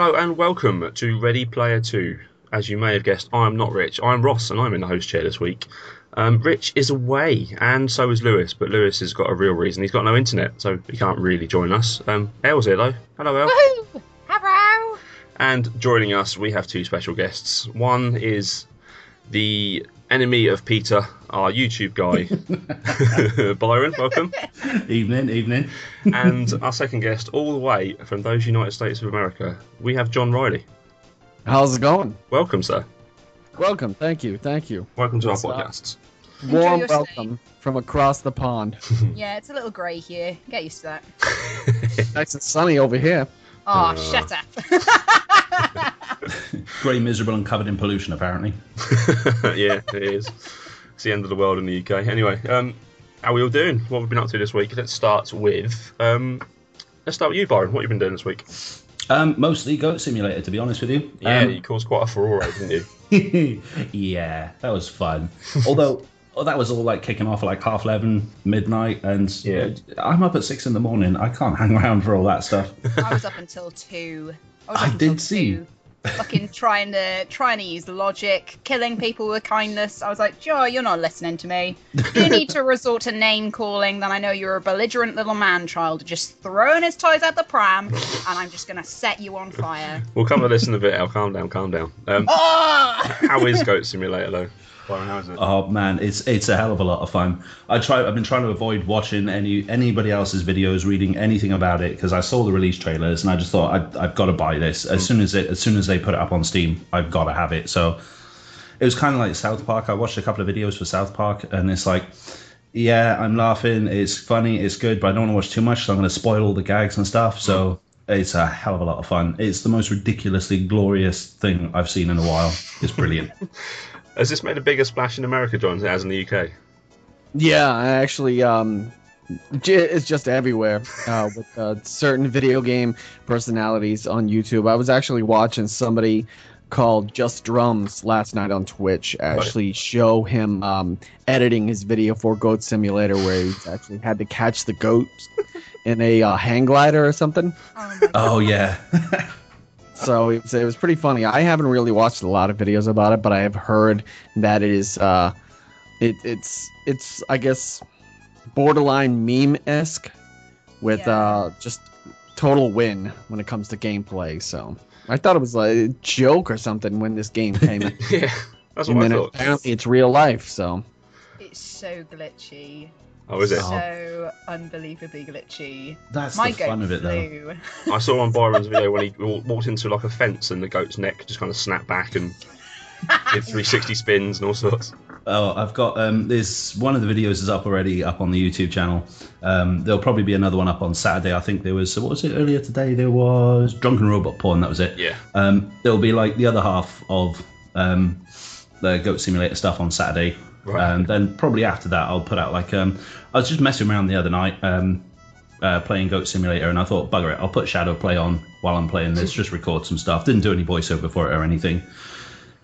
Hello and welcome to Ready Player 2. As you may have guessed, I'm not Rich. I'm Ross and I'm in the host chair this week. Um, Rich is away and so is Lewis, but Lewis has got a real reason. He's got no internet, so he can't really join us. Um, Elle's here though. Hello, Elle. Woohoo! Hello! And joining us, we have two special guests. One is the enemy of PETA, our YouTube guy, Byron. Welcome. Evening, evening. And our second guest, all the way from those United States of America, we have John Riley. How's it going? Welcome, sir. Welcome. Thank you. Thank you. Welcome to our What's up? podcasts. Warm your stay. welcome from across the pond. Yeah, it's a little grey here. Get used to that. nice and sunny over here. Oh, Uh. shut up. Grey, miserable, and covered in pollution, apparently. yeah, it is. It's the end of the world in the UK. Anyway, um, how are we all doing? What have we been up to this week? Let's start with um, let's start with you, Byron. What have you been doing this week? Um, mostly Goat Simulator, to be honest with you. Yeah, Um, you caused quite a furore, didn't you? yeah, that was fun. Although oh, that was all like kicking off at like half eleven, midnight, and Yeah. I'm up at six in the morning. I can't hang around for all that stuff. I was up until two. I, was I up until did see. two, Fucking trying to trying to use logic, killing people with kindness. I was like, Joe, you're not listening to me. You need to resort to name calling. Then I know you're a belligerent little man child, just throwing his toys at the pram, and I'm just gonna set you on fire. We'll cover this in a bit. I'll calm down, calm down. Um, Oh! how is Goat Simulator though? Byron, how is it? Oh man, it's it's a hell of a lot of fun. I try. I've been trying to avoid watching any anybody else's videos, reading anything about it because I saw the release trailers and I just thought I, I've got to buy this as hmm. soon as it as soon as they put it up on Steam. I've got to have it. So it was kind of like South Park. I watched a couple of videos for South Park and it's like. Yeah, I'm laughing. It's funny. It's good, but I don't want to watch too much, so I'm going to spoil all the gags and stuff. So hmm. it's a hell of a lot of fun. It's the most ridiculously glorious thing I've seen in a while. It's brilliant. Has this made a bigger splash in America, John, as it has in the UK? Yeah, actually, um, it's just everywhere uh, with uh, certain video game personalities on YouTube. I was actually watching somebody called Just Drums last night on Twitch actually show him um, editing his video for Goat Simulator, where he actually had to catch the goats in a uh, hang glider or something. Oh oh yeah. So it was, it was pretty funny. I haven't really watched a lot of videos about it, but I have heard that it is uh, it, it's it's I guess borderline meme esque with Yeah. uh just total win when it comes to gameplay. So I thought it was like a joke or something when this game came in. yeah, that's and what I then thought. apparently it's real life. So It's so glitchy. Oh, is it? So unbelievably glitchy. That's My the fun of it, though. I saw on Byron's video when he walked into like a fence and the goat's neck just kind of snapped back and did 360 spins and all sorts. Oh, I've got um, this one of the videos is up already up on the YouTube channel. Um, there'll probably be another one up on Saturday. I think there was what was it earlier today? There was drunken robot porn. That was it. Yeah. Um, there'll be like the other half of um, the Goat Simulator stuff on Saturday. Right. And then probably after that, I'll put out like um, I was just messing around the other night. Um, uh, playing Goat Simulator, and I thought, bugger it, I'll put Shadow Play on while I'm playing this, just record some stuff. Didn't do any voiceover for it or anything.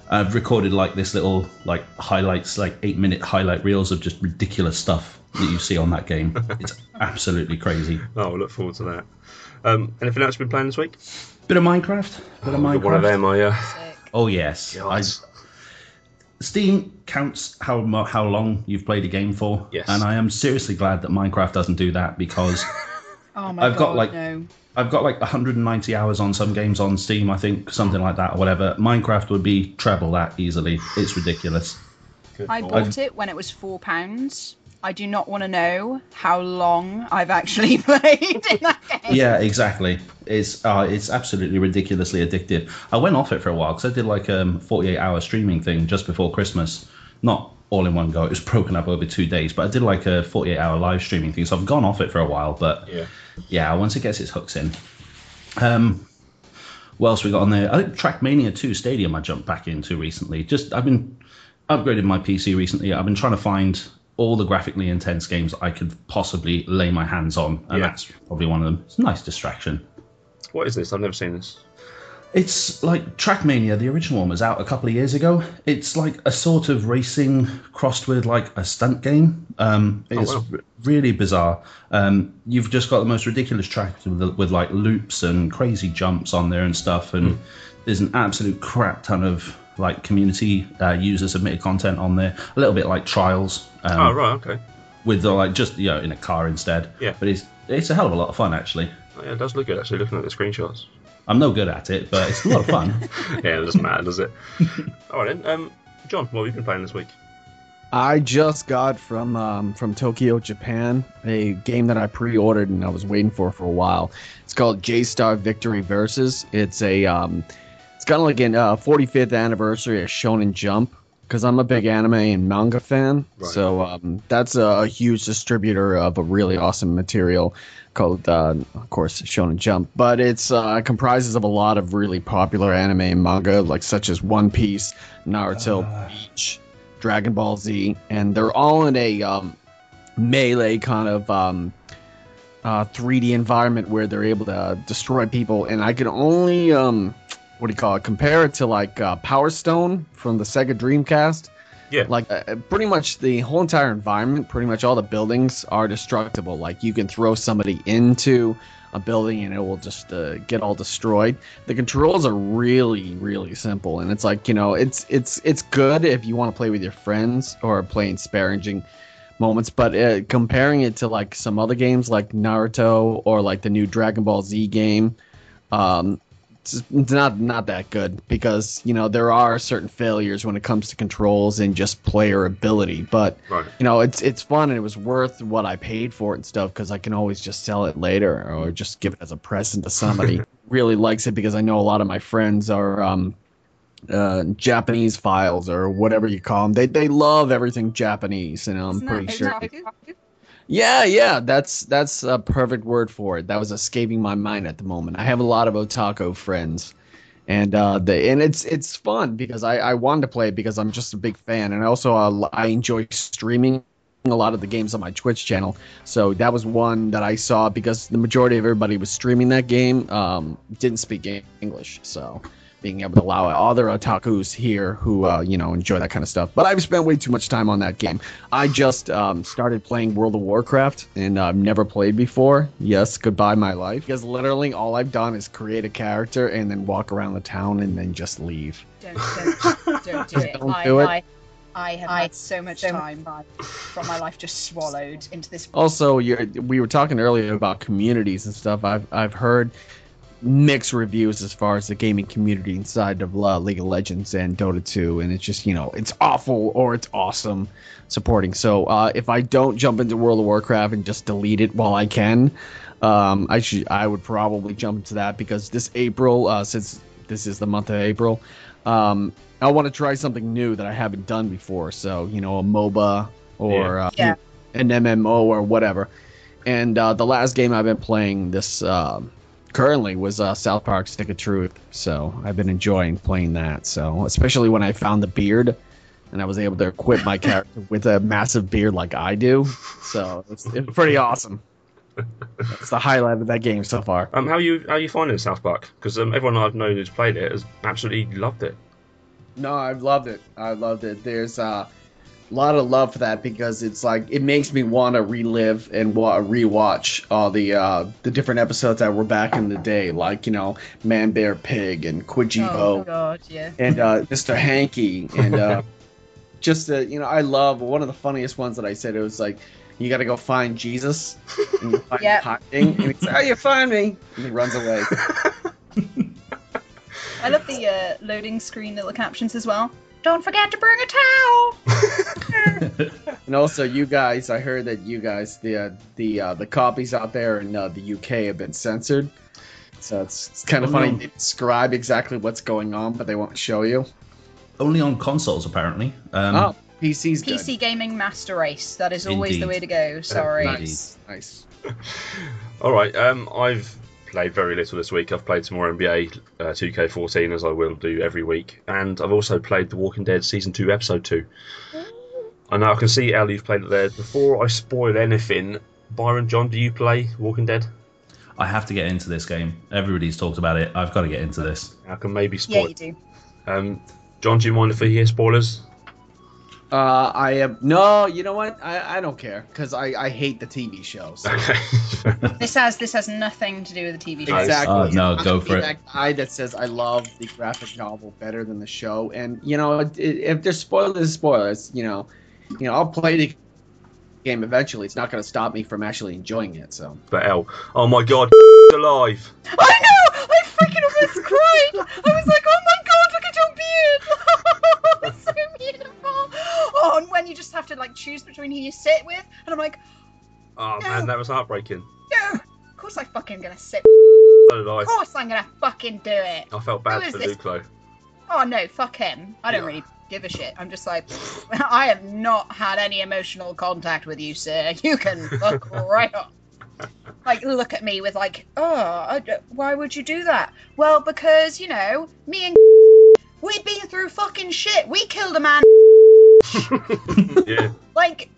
I've recorded like this little like highlights, like eight minute highlight reels of just ridiculous stuff that you see on that game. It's absolutely crazy. Oh, we'll look forward to that. Um, anything else you've been playing this week? Bit of Minecraft. Bit of Minecraft. One of them, I. Uh, Oh yes. I, Steam counts how how long you've played a game for, Yes. and I am seriously glad that Minecraft doesn't do that because Oh my I've god, got, like- no. I've got like 190 hours on some games on Steam, I think, something like that or whatever. Minecraft would be treble that easily. It's ridiculous. good I lord. bought it when it was four pounds. I do not want to know how long I've actually played in that game. Yeah, exactly. It's uh, it's absolutely ridiculously addictive. I went off it for a while because I did like a um, 48 hour streaming thing just before Christmas. Not all in one go. It was broken up over two days, but I did like a 48 hour live streaming thing. So I've gone off it for a while, but Yeah. yeah, once it gets its hooks in. Um, what else we got on there? I think Trackmania 2 Stadium I jumped back into recently. Just I've been upgraded my PC recently. I've been trying to find all the graphically intense games I could possibly lay my hands on, and Yeah. that's probably one of them. It's a nice distraction. What is this? I've never seen this. It's like Trackmania, the original one was out a couple of years ago. It's like a sort of racing crossed with like a stunt game. Um, it's wow. r- really bizarre. Um, you've just got the most ridiculous tracks with, with like loops and crazy jumps on there and stuff. And there's an absolute crap ton of like community uh, user submitted content on there. A little bit like Trials. Um, oh right, okay. With the, like just you know in a car instead. Yeah. But it's it's a hell of a lot of fun actually. Oh, yeah, it does look good actually. Looking at the screenshots. I'm no good at it, but it's a lot of fun. yeah, it doesn't matter, does it? All right then. Um, John, what have you been playing this week? I just got from um, from Tokyo, Japan, a game that I pre-ordered and I was waiting for for a while. It's called J Star Victory Versus. It's a um, it's kind of like an uh, 45th anniversary of Shonen Jump because I'm a big anime and manga fan. Right. So um, that's a, a huge distributor of a really awesome material called, uh, of course, Shonen Jump. But it's uh, comprises of a lot of really popular anime and manga, like such as One Piece, Naruto, Bleach, Dragon Ball Z, and they're all in a um, melee kind of um, uh, 3D environment where they're able to destroy people. And I can only um, what do you call it? Compare it to like uh, Power Stone from the Sega Dreamcast. Yeah. Like uh, pretty much the whole entire environment, pretty much all the buildings are destructible. Like you can throw somebody into a building and it will just uh, get all destroyed. The controls are really, really simple, and it's like you know, it's it's it's good if you want to play with your friends or play in sparinging moments. But uh, comparing it to like some other games like Naruto or like the new Dragon Ball Z game, um, it's it's not not that good because you know there are certain failures when it comes to controls and just player ability. But Right. you know it's it's fun and it was worth what I paid for it and stuff because I can always just sell it later or just give it as a present to somebody who really likes it because I know a lot of my friends are um, uh, Japanese files or whatever you call them. They they love everything Japanese and I'm Isn't pretty that sure. otaku? Yeah, yeah, that's that's a perfect word for it. That was escaping my mind at the moment. I have a lot of otaku friends, and uh, they and it's it's fun because I I wanted to play it because I'm just a big fan, and also uh, I enjoy streaming a lot of the games on my Twitch channel. So that was one that I saw because the majority of everybody was streaming that game um, didn't speak English, so being able to allow other otakus here who uh, you know enjoy that kind of stuff. But I've spent way too much time on that game. I just um, started playing World of Warcraft and I've never played before. Yes, goodbye my life. Because literally all I've done is create a character and then walk around the town and then just leave. Don't, don't, don't do it. Don't I, do it. I, I have had so much time from my life just swallowed into this. Also, you're, we were talking earlier about communities and stuff. I've I've heard mixed reviews as far as the gaming community inside of uh, League of Legends and Dota 2, and it's just you know it's awful or it's awesome supporting. So uh, if I don't jump into World of Warcraft and just delete it while I can, um, I should I would probably jump into that because this April, uh, since this is the month of April, um, I want to try something new that I haven't done before. So you know a MOBA or uh, Yeah. an MMO or whatever. And uh, the last game I've been playing this um currently was uh, South Park Stick of Truth. So I've been enjoying playing that. So especially when I found the beard and I was able to equip my character with a massive beard like I do. So it's, it's pretty awesome. It's the highlight of that game so far. Um, how you how you finding South Park? Because um, everyone I've known who's played it has absolutely loved it. No, I've loved it. I loved it. There's uh, a lot of love for that because it's like it makes me want to relive and wa- rewatch all the uh, the different episodes that were back in the day, like you know Man Bear Pig and Quijibo Oh god, yeah. and uh, Mr. Hanky and uh, just uh, you know I love one of the funniest ones that I said it was like you got to go find Jesus and you find Yep. him hiding and he's like, oh you find me and he runs away. I love the uh, loading screen little captions as well. Don't forget to bring a towel. And also, you guys, I heard that you guys, the uh, the uh, the copies out there in uh, the UK have been censored. So it's, it's kind of funny. no. They describe exactly what's going on, but they won't show you. Only on consoles, apparently. Um, oh, PC's good. PC gaming master race. That is always the way to go. Sorry. Nice, nice. All right. Um, I've played very little this week. I've played some more NBA uh, 2K14 as I will do every week, and I've also played The Walking Dead season two, episode two. I know I can see Elle, you've played it there. Before I spoil anything, Byron, John, do you play Walking Dead? I have to get into this game. Everybody's talked about it. I've got to get into this. I can maybe spoil. Yeah, spoil. you do. Um, John, do you mind if we hear spoilers? Uh, I am no. You know what? I, I don't care because I, I hate the TV show. So. Okay. This has this has nothing to do with the TV show. Exactly. Oh, no, I'm go gonna for it. That guy that says I love the graphic novel better than the show, and you know, it, it, if there's spoilers, spoilers. You know, you know, I'll play the game eventually. It's not going to stop me from actually enjoying it. So. but Elle, oh my God, alive! I know! I freaking almost cried! I was like, oh so beautiful! Oh, and when you just have to like choose between who you sit with, and I'm like, Oh No. man, that was heartbreaking. no! Of course I fucking gonna sit. So did I. Of course I'm gonna fucking do it! I felt bad for this? Luclo. Oh no, fuck him. I don't Yeah. really give a shit. I'm just like, I have not had any emotional contact with you, sir. You can fuck right off. Like, look at me with like, oh, I why would you do that? Well, because you know, me and we'd been through fucking shit. We killed a man. Yeah. Like,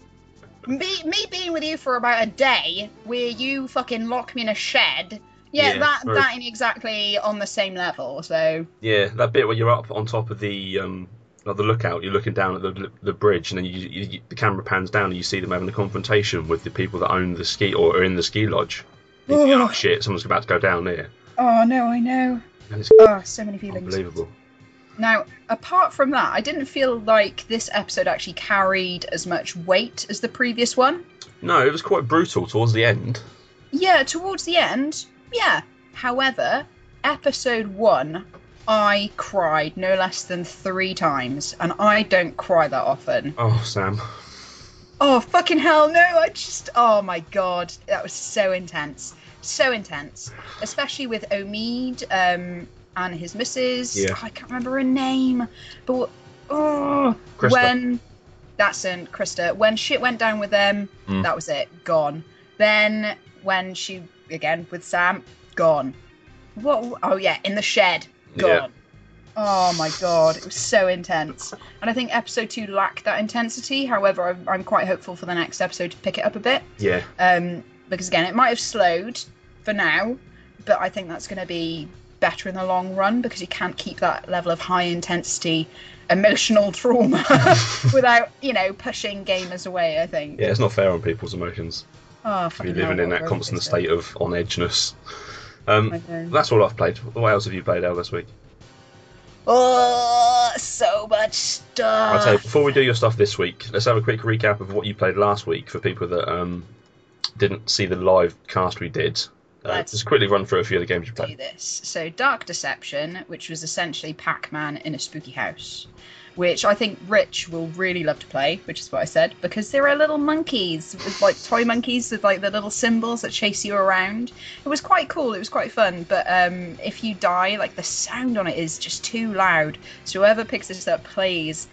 me, me being with you for about a day, where you fucking lock me in a shed. Yeah, Yeah, that that ain't exactly on the same level. So Yeah, that bit where you're up on top of the um, like the lookout, you're looking down at the the bridge, and then you, you, the camera pans down, and you see them having a confrontation with the people that own the ski or are in the ski lodge. Think, oh shit, someone's about to go down there. Oh no, I know. And it's Oh, so many feelings. unbelievable. Now, apart from that, I didn't feel like this episode actually carried as much weight as the previous one. No, it was quite brutal towards the end. Yeah, towards the end, yeah. However, episode one, I cried no less than three times, and I don't cry that often. Oh, Sam. Oh, fucking hell, no, I just. Oh my god, that was so intense. So intense. Especially with Omid um, and his missus. Yeah. I can't remember her name. But. Oh, Christa. when. That's in Christa. When shit went down with them, Mm. that was it. Gone. Then when she. Again, with Sam, gone. What? Oh, yeah, in the shed. Gone. Yeah. Oh my god, it was so intense. And I think episode two lacked that intensity. However, I'm, I'm quite hopeful for the next episode to pick it up a bit. Yeah. Um, because again, it might have slowed for now, but I think that's going to be better in the long run because you can't keep that level of high intensity emotional trauma without, you know, pushing gamers away, I think. Yeah, it's not fair on people's emotions. Oh, If you're living in that constant state of on edgeness. Um, that's all I've played. What else have you played, Elle, this week? Oh, so much stuff. I'll tell you, before we do your stuff this week, let's have a quick recap of what you played last week for people that um, didn't see the live cast we did. Uh, Let's- just quickly run through a few of the games you do played. this. So, Dark Deception, which was essentially Pac Man in a spooky house, which I think Rich will really love to play, which is what I said, because there are little monkeys, with, like toy monkeys with like the little symbols that chase you around. It was quite cool, it was quite fun, but um, if you die, like the sound on it is just too loud. So, whoever picks this up, please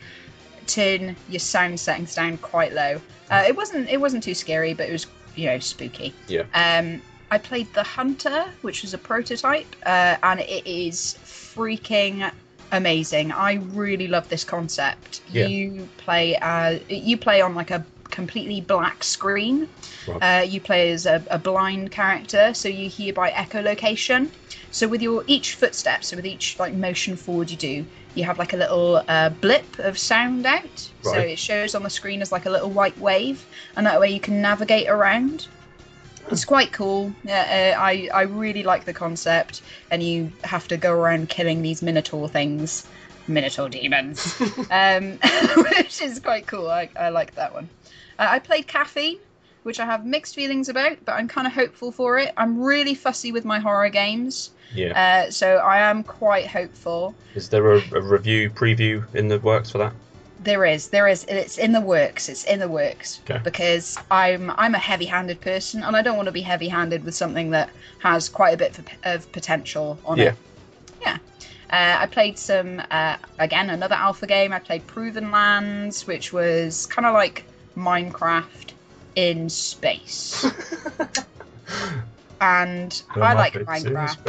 turn your sound settings down quite low. Uh, it wasn't it wasn't too scary, but it was you know spooky. Yeah. Um, I played the Hunter, which was a prototype, uh, and it is freaking amazing. I really love this concept. Yeah. You play uh, you play on like a completely black screen. Right. Uh, you play as a, a blind character, so you hear by echolocation. So with your each footstep, so with each like motion forward you do, you have like a little uh, blip of sound out. So it shows on the screen as like a little white wave, and that way you can navigate around. It's quite cool. Yeah, uh, I I really like the concept, and you have to go around killing these minotaur things, minotaur demons, um, which is quite cool. I I like that one. Uh, I played Caffeine, which I have mixed feelings about, but I'm kind of hopeful for it. I'm really fussy with my horror games, Yeah. uh, so I am quite hopeful. Is there a, a review preview in the works for that? There is, there is. It's in the works. It's in the works Okay. because I'm I'm a heavy-handed person, and I don't want to be heavy-handed with something that has quite a bit of, of potential on Yeah. it. Yeah. Uh, I played some uh, again another alpha game. I played Proven Lands, which was kind of like Minecraft in space. and I like Minecraft.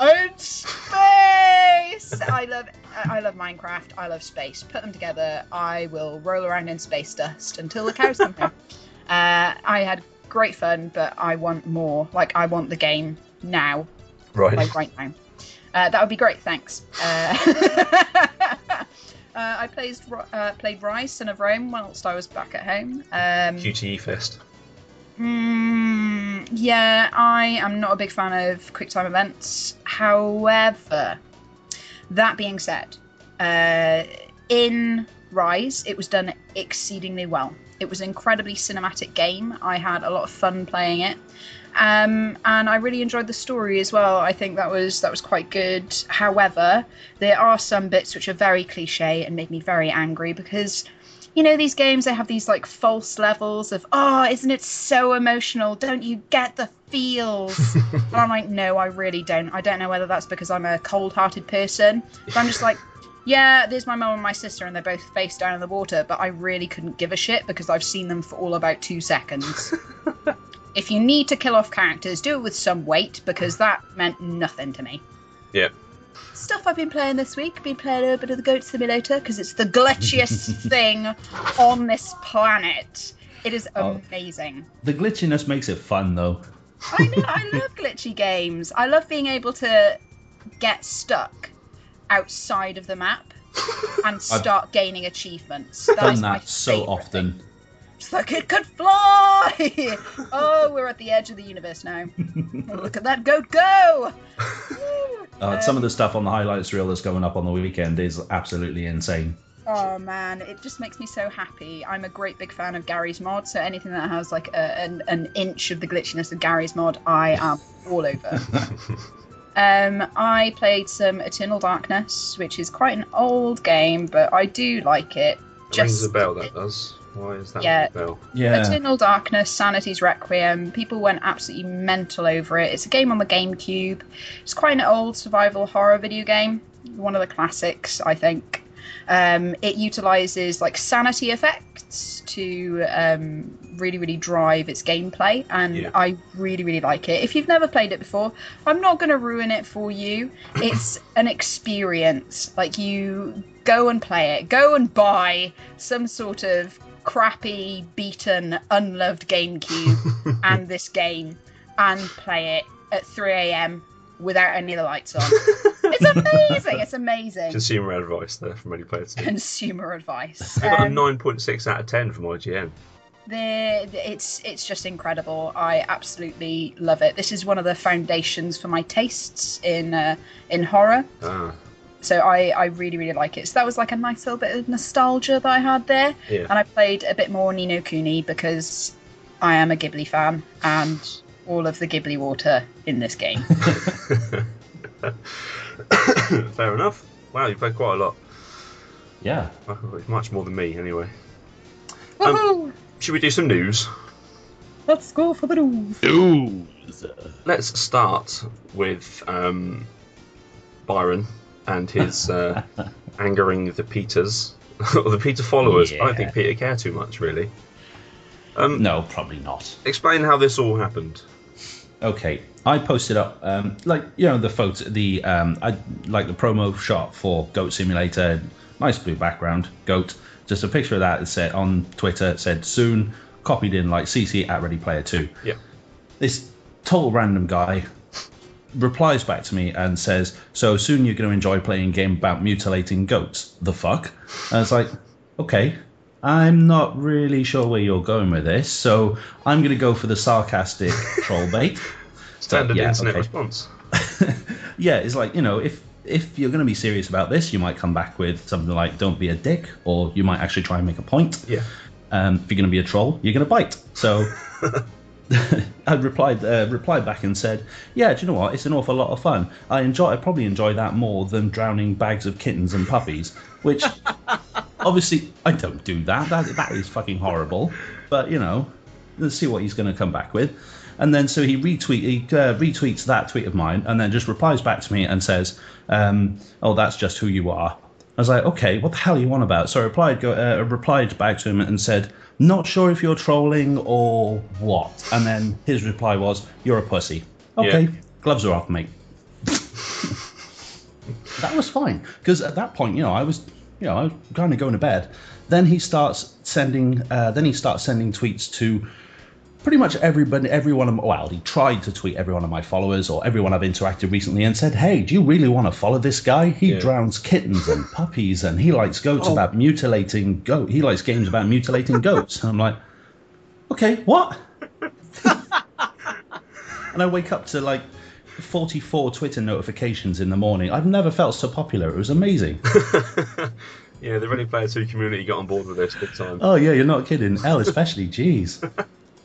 In space! I love I love Minecraft. I love space. Put them together. I will roll around in space dust until the cows come home. Uh, I had great fun, but I want more. Like I want the game now, Right. like right now. Uh, that would be great. Thanks. Uh, uh, I played uh, played Ryse, Son of Rome, whilst I was back at home. Um, QTE Fest. Mm, yeah, I am not a big fan of QuickTime events. However, that being said, uh, in Ryse, it was done exceedingly well. It was an incredibly cinematic game. I had a lot of fun playing it, um, and I really enjoyed the story as well. I think that was that was quite good. However, there are some bits which are very cliche and made me very angry because you know these games they have these like false levels of oh isn't it so emotional don't you get the feels and i'm like no i really don't i don't know whether that's because i'm a cold-hearted person but i'm just like yeah there's my mum and my sister and they're both face down in the water but i really couldn't give a shit because i've seen them for all about two seconds if you need to kill off characters do it with some weight because that meant nothing to me Yeah. stuff I've been playing this week. Been playing a little bit of the Goat Simulator because it's the glitchiest thing on this planet. It is Oh. amazing. The glitchiness makes it fun, though. I know. I love glitchy games. I love being able to get stuck outside of the map and start gaining achievements. That Done that so often. thing. It's like it could fly. oh, we're at the edge of the universe now. Look at that goat go! Woo. Uh, some of Um, the stuff on the highlights reel that's going up on the weekend is absolutely insane. Oh man, it just makes me so happy. I'm a great big fan of Garry's mod, so anything that has like a, an, an inch of the glitchiness of Garry's mod, I am all over. um, I played some Eternal Darkness, which is quite an old game, but I do like it. Rings a bell, that does. Why is that Yeah. a bell? Yeah. Eternal Darkness, Sanity's Requiem. People went absolutely mental over it. It's a game on the GameCube. It's quite an old survival horror video game. One of the classics, I think. Um, it utilizes like sanity effects to um, really, really drive its gameplay, and Yeah. I really, really like it. If you've never played it before, I'm not going to ruin it for you. It's an experience. Like you go and play it, go and buy some sort of crappy, beaten, unloved GameCube and this game, and play it at 3 a.m. without any of the lights on. it's amazing. It's amazing. Consumer advice there from Ready Player 2. Consumer advice. I got a Um, 9.6 out of 10 from IGN. the, the- it's it's just incredible. I absolutely love it. This is one of the foundations for my tastes in uh, in horror. Ah, So I, I really really like it. So that was like a nice little bit of nostalgia that I had there. yeah. And I played a bit more Ni no Kuni because I am a Ghibli fan and all of the Ghibli water in this game. Fair enough. Wow, you played quite a lot. Yeah. Much more than me, anyway. Woohoo! Should we do some news? Let's go for the news. News. Let's start with um, Byron and his uh, angering the PETAs, or the PETA followers. I don't think PETA care too much, really. Um, No, probably not. Explain how this all happened. Okay, I posted up um, like you know the photo, the um, I like the promo shot for Goat Simulator, nice blue background, goat. Just a picture of that. It said on Twitter. It said soon. Copied in like CC at Ready Player Two. Yeah. This total random guy replies back to me and says, "So soon you're going to enjoy playing a game about mutilating goats." The fuck? And it's like, okay, I'm not really sure where you're going with this, so I'm going to go for the sarcastic troll bait. Standard yeah, internet okay. response. yeah, it's like you know, if if you're going to be serious about this, you might come back with something like "Don't be a dick," or you might actually try and make a point. Yeah. Um, if you're going to be a troll, you're going to bite. So I replied uh, replied back and said, "Yeah, do you know what? It's an awful lot of fun. I enjoy. I probably enjoy that more than drowning bags of kittens and puppies." Which Obviously, I don't do that. That that is fucking horrible. But you know, let's see what he's going to come back with. And then so he retweet he uh, retweets that tweet of mine, and then just replies back to me and says, um, "Oh, that's just who you are." I was like, "Okay, what the hell are you on about?" So I replied go, uh, replied back to him and said, "Not sure if you're trolling or what." And then his reply was, "You're a pussy." Okay, Yeah. gloves are off, mate. that was fine because at that point, you know, I was, you know, I was kind of going to bed. Then he starts sending, uh, then he starts sending tweets to pretty much everybody, every one of, well, he tried to tweet every one of my followers or everyone I've interacted recently and said, hey, do you really want to follow this guy? He Yeah. drowns kittens and puppies and he likes goats about mutilating goat. He likes games about mutilating goats. And I'm like, okay, what? and I wake up to like 44 Twitter notifications in the morning. I've never felt so popular. It was amazing. Yeah, the Ready Player 2 community got on board with this big time. Oh yeah, you're not kidding. Elle especially, jeez.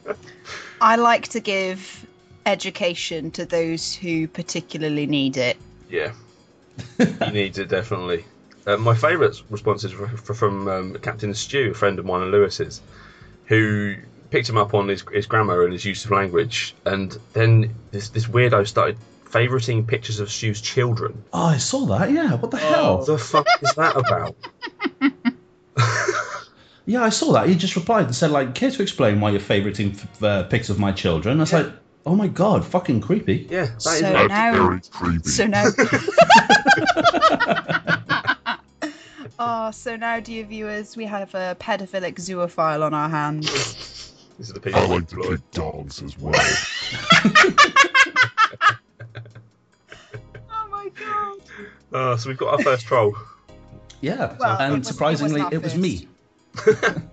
I like to give education to those who particularly need it. Yeah, he needs it definitely. Uh, my favourite responses were from um, Captain Stew, a friend of mine and Lewis's, who picked him up on his, his grammar and his use of language, and then this this weirdo started favouriting pictures of Stew's children. Oh, I saw that. Yeah, what the hell? What the fuck is that about? Yeah, I saw that. He just replied and said, like, care to explain why you're favoriting f- uh, pics of my children? I was like, oh my god, fucking creepy. Yeah, that is So weird. now, creepy. so now. Oh, so now, dear viewers, we have a pedophilic zoophile on our hands. This is the people I we like to employ. kick dogs as well. Oh my god! Uh, so we've got our first troll. Yeah, Well, it and wasn't- it surprisingly, wasn't it was me.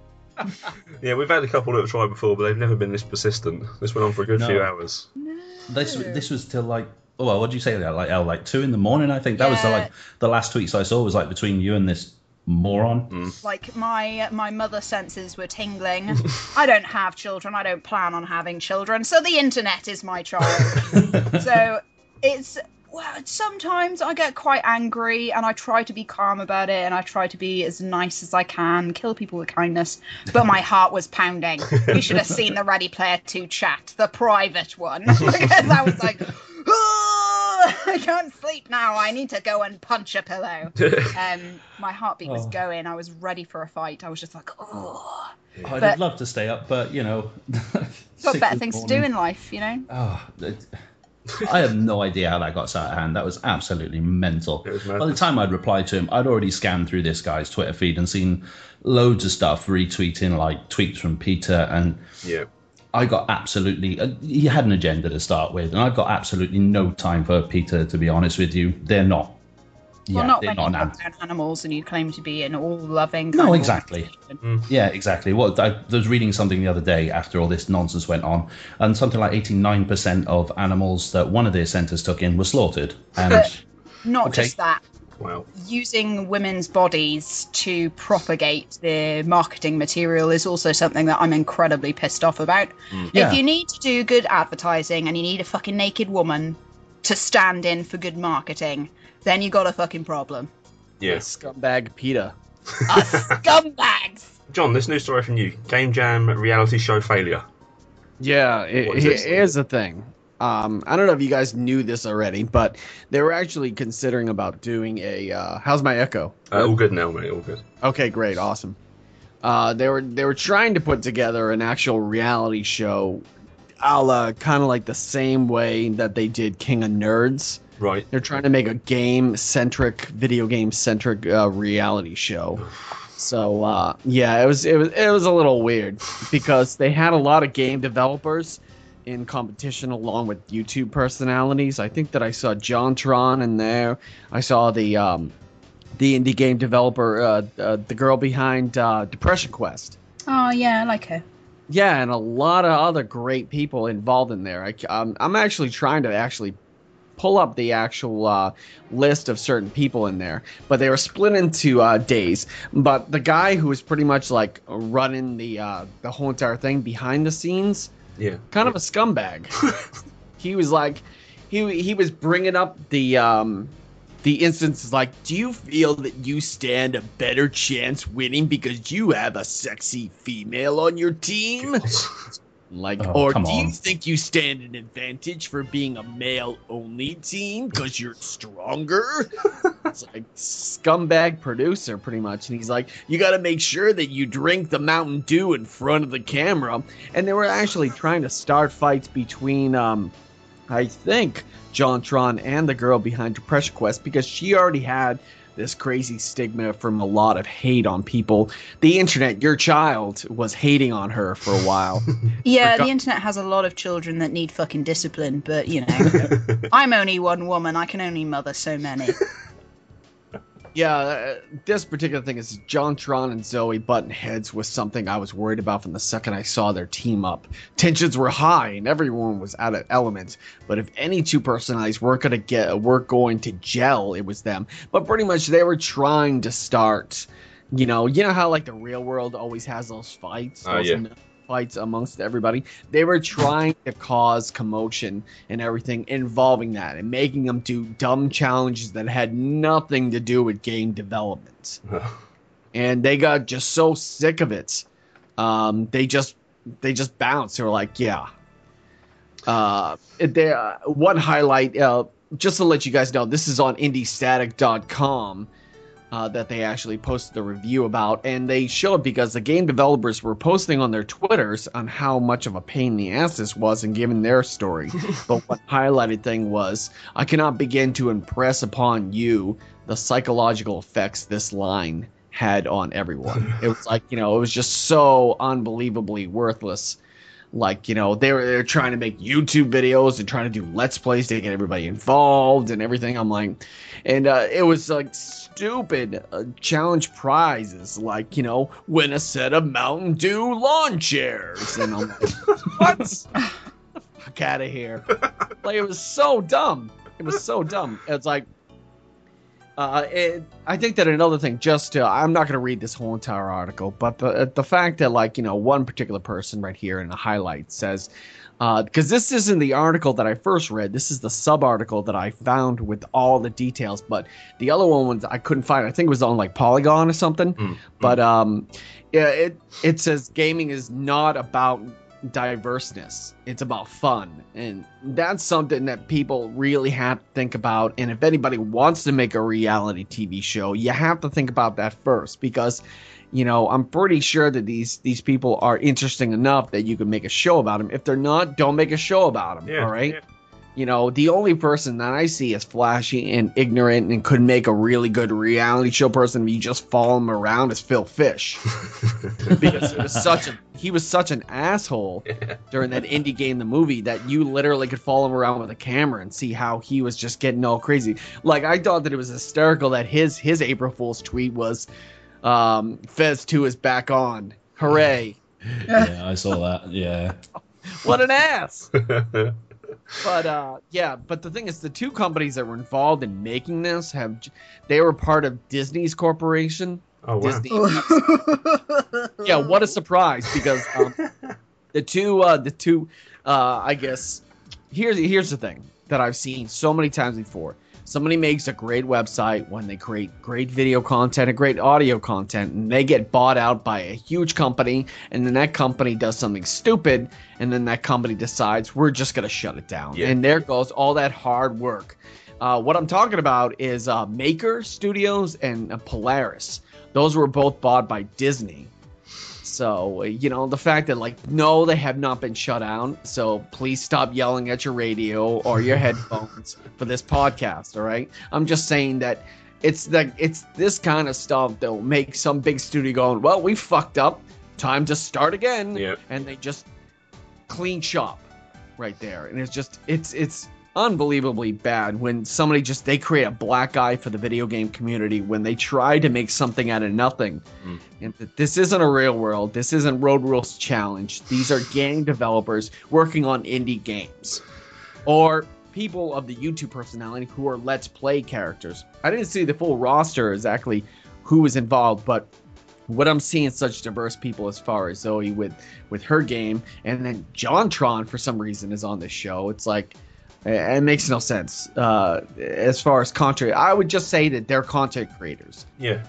Yeah, we've had a couple that have tried before, but they've never been this persistent. This went on for a good No. few hours. No. This this was till like oh well, what did you say that like Elle like two in the morning? I think that was the like the last tweets I saw was like between you and this moron. Mm. Like my my mother senses were tingling. I don't have children. I don't plan on having children. So the internet is my child. so it's well, sometimes I get quite angry and I try to be calm about it and I try to be as nice as I can, kill people with kindness. But my heart was pounding. You should have seen the Ready Player 2 chat, the private one. because I was like, "Oh, I can't sleep now. I need to go and punch a pillow. Um, my heartbeat was Oh. going. I was ready for a fight. I was just like, oh. I'd But- love to stay up, but you know, Got better in the things to do in life, you know? Oh, it- I have no idea how that got so out of hand. That was absolutely mental. Was By the time I'd replied to him, I'd already scanned through this guy's Twitter feed and seen loads of stuff retweeting like tweets from PETA, and Yeah. I got absolutely. Uh, he had an agenda to start with, and I've got absolutely no time for PETA. To be honest with you, they're not. well, yeah, not they're when not you an put animals and you claim to be an all-loving. No, exactly. organization. Yeah, exactly. What I was reading something the other day after all this nonsense went on, and something like eighty-nine percent of animals that one of their centres took in were slaughtered. And But not Okay. just that. Wow. Using women's bodies to propagate their marketing material is also something that I'm incredibly pissed off about. Mm. Yeah. If you need to do good advertising and you need a fucking naked woman to stand in for good marketing, then you got a fucking problem. Yeah. Scumbag PETA. Us scumbags! John, this news story from you. Game Jam reality show failure. Yeah, it, What is it- this? here's thing. Um, I don't know if you guys knew this already, but they were actually considering about doing a. Uh, how's my echo? Uh, all good now, mate. All good. Okay, great, awesome. Uh, they were they were trying to put together an actual reality show, a la kind of like the same way that they did King of Nerds. Right. They're trying to make a game centric, video game centric uh, reality show. So uh, yeah, it was it was it was a little weird because they had a lot of game developers in competition along with YouTube personalities. I think that I saw JonTron in there. I saw the um, the indie game developer, uh, uh, the girl behind uh, Depression Quest. Oh, yeah, I like her. Yeah, and a lot of other great people involved in there. I, um, I'm actually trying to actually pull up the actual uh, list of certain people in there, but they were split into uh, days. But the guy who was pretty much like running the uh, the whole entire thing behind the scenes, Yeah. kind of a scumbag. he was like, he he was bringing up the um, the instance is like, do you feel that you stand a better chance winning because you have a sexy female on your team? Like, Oh, or do you think you stand an advantage for being a male only team because you're stronger? it's like scumbag producer, pretty much. And he's like, you got to make sure that you drink the Mountain Dew in front of the camera. And they were actually trying to start fights between, um, I think, Jontron and the girl behind Depression Quest because she already had this crazy stigma from a lot of hate on people. The internet, your child, was hating on her for a while. Yeah, Forgot- the internet has a lot of children that need fucking discipline, but you know, I'm only one woman. I can only mother so many. Yeah, uh, this particular thing is JonTron and Zoe button heads was something I was worried about from the second I saw their team up. Tensions were high and everyone was out of element. But if any two personalities were gonna get were going to gel, it was them. But pretty much they were trying to start. You know, you know how like the real world always has those fights, Oh, those yeah. Fights amongst everybody. They were trying to cause commotion and everything involving that and making them do dumb challenges that had nothing to do with game development. and they got just so sick of it. Um, they just they just bounced. They were like, yeah. Uh, they, uh, one highlight, uh, just to let you guys know, this is on indiestatik.com uh, that they actually posted a review about, and they showed because the game developers were posting on their Twitters on how much of a pain in the ass this was and giving their story. but what highlighted thing was, I cannot begin to impress upon you the psychological effects this line had on everyone. it was like, you know, it was just so unbelievably worthless. Like, you know, they were, they're trying to make YouTube videos and trying to do Let's Plays to get everybody involved and everything. I'm like, and uh, it was like stupid uh, challenge prizes, like, you know, win a set of Mountain Dew lawn chairs. And I'm like, what? Fuck out of here. Like, it was so dumb. It was so dumb. It's like, uh, it, I think that another thing, just to, I'm not going to read this whole entire article, but the the fact that like you know one particular person right here in the highlight says, because this isn't the article that I first read, this is the sub article that I found with all the details, but the other one was I couldn't find. I think it was on like Polygon or something, Mm, but um, yeah, it it says gaming is not about diverseness. It's about fun. And that's something that people really have to think about. And if anybody wants to make a reality tv show you have to think about that first because you know i'm pretty sure that these these people are interesting enough that you can make a show about them if they're not don't make a show about them Yeah, all right? yeah. You know the only person that i see as flashy and ignorant and could make a really good reality show person if you just follow him around is phil fish. Because he was such a he was such an asshole during that indie game the movie that you literally could follow him around with a camera and see how he was just getting all crazy. Like i thought that it was hysterical that his his april fool's tweet was um fez 2 is back on. Hooray. Yeah, I saw that. Yeah. what an ass but uh yeah but the thing is the two companies that were involved in making this have they were part of disney's corporation. Oh wow. disney yeah what a surprise because um, the two uh the two uh i guess here's here's the thing that i've seen so many times before somebody makes a great website when they create great video content and great audio content and they get bought out by a huge company and then that company does something stupid and then that company decides we're just going to shut it down. Yeah. and there goes all that hard work. Uh, what i'm talking about is uh, maker studios and uh, polaris. Those were both bought by disney so, you know, the fact that, like, no, they have not been shut down. So please stop yelling at your radio or your headphones for this podcast, all right? I'm just saying that it's the it's this kind of stuff that will make some big studio going, well, we fucked up. Time to start again. Yep. And they just clean shop right there. And it's just it's it's unbelievably bad when somebody just they create a black eye for the video game community when they try to make something out of nothing. Mm. And this isn't a real world. This isn't Road Rules Challenge. These are game developers working on indie games. Or people of the YouTube personality who are Let's Play characters. I didn't see the full roster exactly who was involved, but what I'm seeing such diverse people as far as Zoe with with her game, and then JonTron for some reason is on this show. It's like It, it makes no sense. Uh, as far as content, I would just say that they're content creators. Yeah.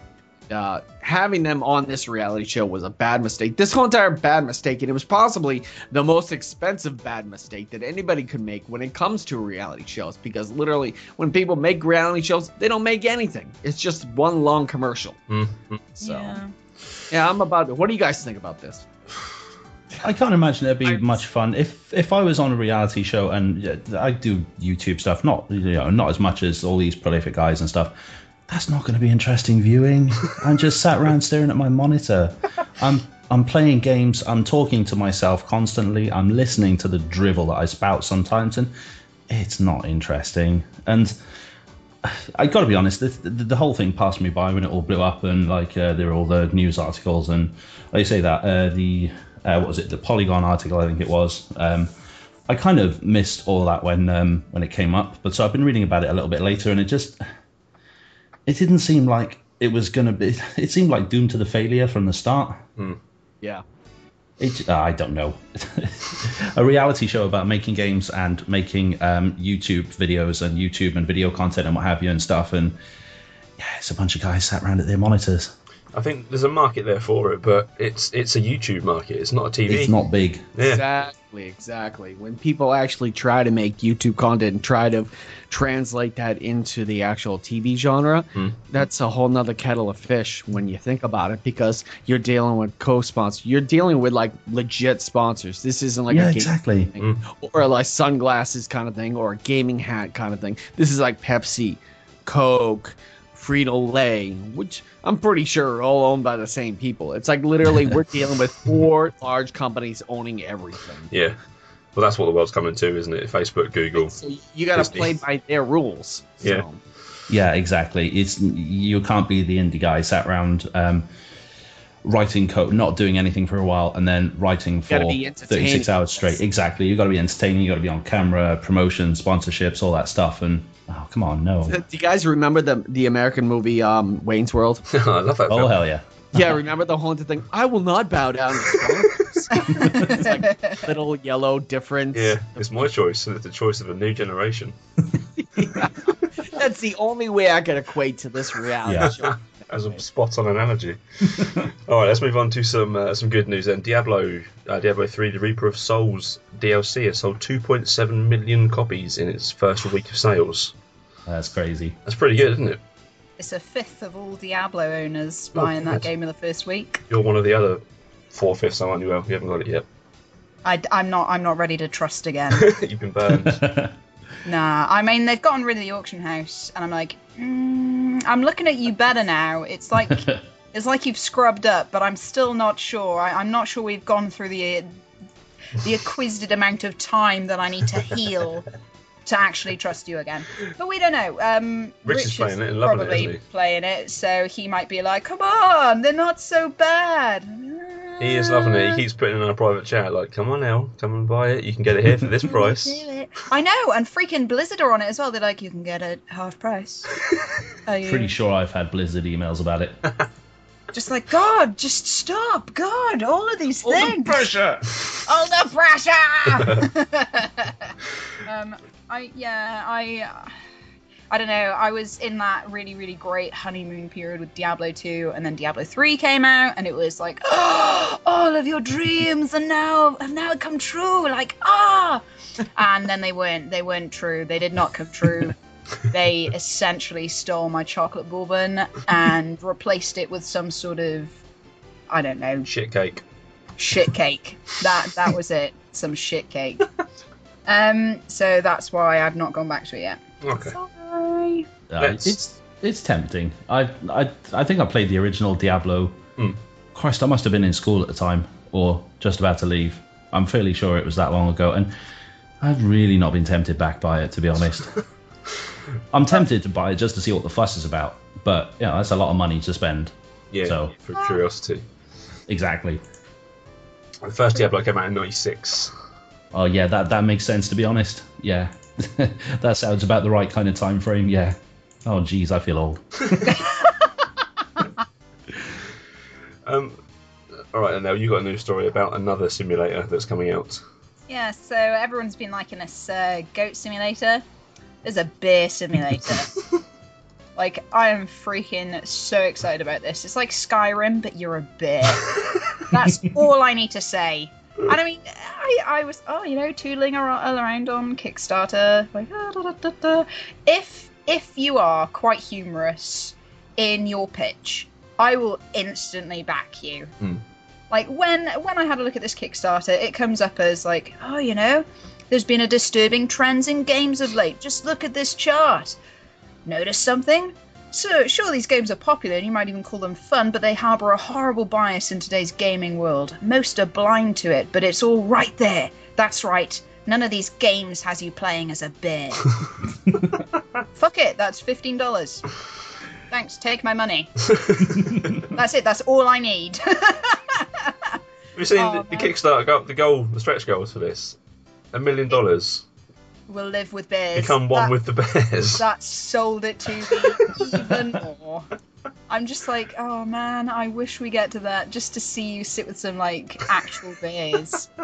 Uh, having them on this reality show was a bad mistake. This whole entire bad mistake, and it was possibly the most expensive bad mistake that anybody could make when it comes to reality shows. Because literally, when people make reality shows, they don't make anything. It's just one long commercial. Mm-hmm. So, Yeah. yeah, I'm about it. What do you guys think about this? I can't imagine it'd be much fun if if I was on a reality show and yeah, I do YouTube stuff, not you know not as much as all these prolific guys and stuff. That's not going to be interesting viewing. I'm just sat around staring at my monitor. I'm I'm playing games. I'm talking to myself constantly. I'm listening to the drivel that I spout sometimes, and it's not interesting. And I got to be honest, the, the, the whole thing passed me by when it all blew up, and like uh, there were all the news articles, and they say that uh, the uh, what was it, the Polygon article, I think it was. Um, I kind of missed all that when um, when it came up, but so I've been reading about it a little bit later, and it just it didn't seem like it was gonna be. It seemed like doomed to the failure from the start. Yeah. It, uh, I don't know. a reality show about making games and making um, YouTube videos and YouTube and video content and what have you and stuff. And yeah, it's a bunch of guys sat around at their monitors. I think there's a market there for it, but it's it's a YouTube market. It's not a TV. It's not big. Yeah. Exactly, exactly. When people actually try to make YouTube content and try to translate that into the actual TV genre, Hmm. that's a whole nother kettle of fish when you think about it because you're dealing with co-sponsors. You're dealing with like legit sponsors. This isn't like yeah, a game exactly. thing, or like sunglasses kind of thing or a gaming hat kind of thing. This is like Pepsi, Coke, Frito Lay, which I'm pretty sure are all owned by the same people. It's like literally we're dealing with four large companies owning everything. Yeah. Well, that's what the world's coming to, isn't it? Facebook, Google. So you got to play by their rules. So, Yeah. Yeah, exactly. It's you can't be the indie guy sat around um, writing code, not doing anything for a while, and then writing for Gotta be entertaining. 36 hours straight. Exactly. You got to be entertaining. You got to be on camera, promotion, sponsorships, all that stuff. And oh, come on, no. Do you guys remember the the American movie um, Wayne's World? I love that. Oh hell yeah. Yeah, remember the haunted thing? I will not bow down. it's like little yellow difference. Yeah, it's my choice, and it's the choice of a new generation. That's the only way I can equate to this reality Yeah. show. As a spot on analogy. All right, let's move on to some uh, some good news then. Diablo, uh, Diablo 3: The Reaper of Souls DLC has sold 2.7 million copies in its first week of sales. That's crazy. That's pretty good, isn't it? It's a fifth of all Diablo owners buying that God. game in the first week. You're one of the other four fifths, aren't you? Well, you haven't got it yet. I, am not. I'm not ready to trust again. You've been burned. nah. I mean, they've gotten rid of the auction house, and I'm like, mm, I'm looking at you better now. It's like it's like you've scrubbed up, but I'm still not sure. I, I'm not sure we've gone through the the acquisited amount of time that I need to heal to actually trust you again. But we don't know. Um, Rich is playing it and it, probably playing it, so he might be like, "Come on, they're not so bad." He is loving it. He keeps putting it in our private chat, like, "Come on now, come and buy it. You can get it here for this price." Do it. I know, and freaking Blizzard are on it as well. They're like, you can get it half price. Are you- Pretty sure I've had Blizzard emails about it. Just like God, just stop, God! All of these things. All the pressure. All the pressure. um, I yeah, I. uh, I don't know. I was in that really, really great honeymoon period with Diablo 2, and then Diablo 3 came out, and it was like, oh, all of your dreams are now have now come true. Like, ah, and then they weren't. They weren't true. They did not come true. they essentially stole my chocolate bourbon and replaced it with some sort of, I don't know, Shit cake. shit cake. That that was it. Some shit cake. Um, so that's why I've not gone back to it yet. Okay. Uh, Let's- it's it's tempting. I I I think I played the original Diablo. Hmm. Christ, I must have been in school at the time, or just about to leave. I'm fairly sure it was that long ago, and I've really not been tempted back by it, to be honest. I'm tempted to buy it just to see what the fuss is about, but yeah, that's a lot of money to spend. Yeah, So- for curiosity. Exactly. The first Diablo came out in '96. Oh yeah, that that makes sense. To be honest, yeah, that sounds about the right kind of time frame. Yeah. Oh geez, I feel old. Um, all right, and now you got a new story about another simulator that's coming out. Yeah, so everyone's been liking this uh, goat simulator. There's a beer simulator. like, I am freaking so excited about this. It's like Skyrim, but you're a bear. That's all I need to say. And I mean, I, I was, oh, you know, tootling ar- around on Kickstarter. Like, ah, da, da, da, if if you are quite humorous in your pitch, I will instantly back you. Hmm. Like when when I had a look at this Kickstarter, it comes up as like, oh, you know, there's been a disturbing trends in games of late. Just look at this chart. Notice something? So, sure, these games are popular and you might even call them fun, but they harbour a horrible bias in today's gaming world. Most are blind to it, but it's all right there. That's right. None of these games has you playing as a bear. Fuck it, that's $15. Thanks, take my money. that's it, that's all I need. Have you seen Oh, the, the man. Kickstarter goal, the goal, the stretch goals for this? A million dollars. We'll live with bears. Become one That- with the bears. that sold it to me even more. I'm just like, oh man, I wish we get to that just to see you sit with some like actual bears.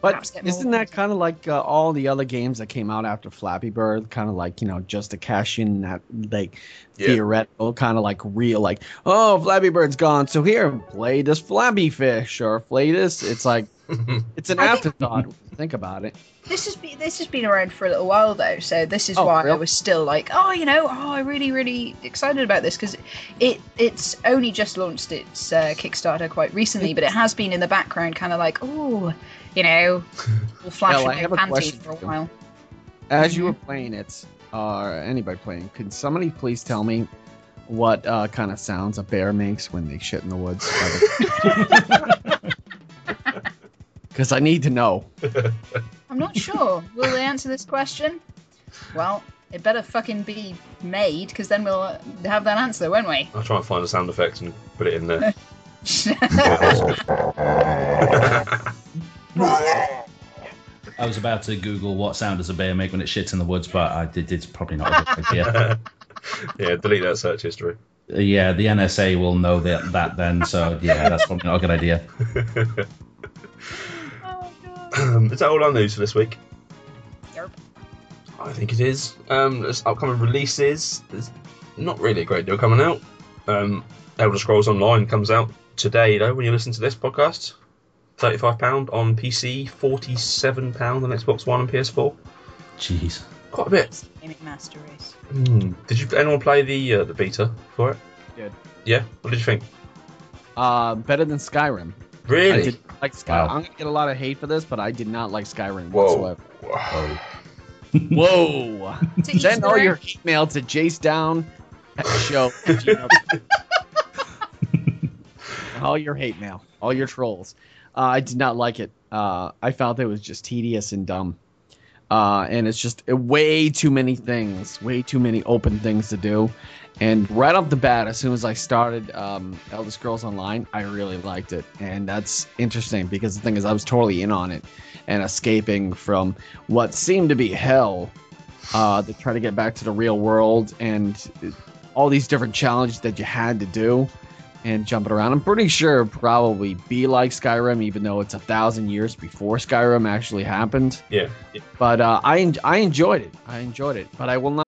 But isn't that kind of like uh, all the other games that came out after Flappy Bird? Kind of like you know just to cash in that like Yeah. theoretical kind of like real like oh Flappy Bird's gone so here play this Flappy Fish or play this. It's like it's an I afterthought. you Think about it. This has been this has been around for a little while though, so this is Oh, why I was still like, oh, you know, oh, I really, really excited about this because it it's only just launched its uh, Kickstarter quite recently, but it has been in the background, kind of like, oh, you know, we'll flash Well, I yeah, have a question for a while. As you Mhm. were playing it, or anybody playing, could somebody please tell me what uh, kind of sounds a bear makes when they shit in the woods? Because I need to know. I'm not sure. Will they answer this question? Well, it better fucking be made, because then we'll uh, have that answer, won't we? I'll try and find a sound effect and put it in there. I was about to Google what sound does a bear make when it shits in the woods, but I did. It's probably not a good idea. yeah, delete that search history. Yeah, the NSA will know that that then. So yeah, that's probably not a good idea. God. Um, is that all our news for this week? Yerp. I think it is. Um, there's upcoming releases. There's not really a great deal coming out. Um, Elder Scrolls Online comes out today, though. When you listen to this podcast, thirty-five pound on PC, forty-seven pound on Xbox One and PS4. Jeez. Quite a bit. Gaming Master Race. Hmm. Did you anyone play the uh, the beta for it? Did. Yeah. What did you think? Uh, better than Skyrim. I Really? did not like Skyrim. Wow. I'm gonna get a lot of hate for this, but I did not like Skyrim Whoa. whatsoever. Whoa! To each Send all your hate mail to Jace Down Show. all your hate mail, all your trolls. Uh, I did not like it. Uh, I felt it was just tedious and dumb. Uh, and it's just way too many things, way too many open things to do. And right off the bat, as soon as I started um, Elder Scrolls Online, I really liked it, and that's interesting because the thing is, I was totally in on it and escaping from what seemed to be hell uh, to try to get back to the real world and all these different challenges that you had to do and jumping around. I'm pretty sure it'd probably be like Skyrim, even though it's a thousand years before Skyrim actually happened. Yeah. yeah. But uh, I I enjoyed it. I enjoyed it. But I will not.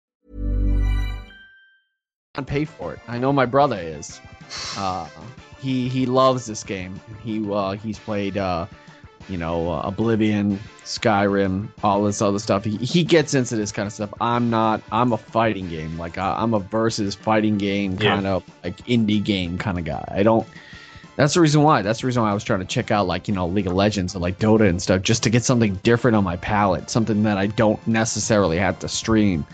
Pay for it. I know my brother is. Uh, he he loves this game. He uh, he's played uh, you know uh, Oblivion, Skyrim, all this other stuff. He, he gets into this kind of stuff. I'm not. I'm a fighting game. Like I, I'm a versus fighting game Yeah. kind of like indie game kind of guy. I don't. That's the reason why. That's the reason why I was trying to check out like you know League of Legends and like Dota and stuff, just to get something different on my palette, something that I don't necessarily have to stream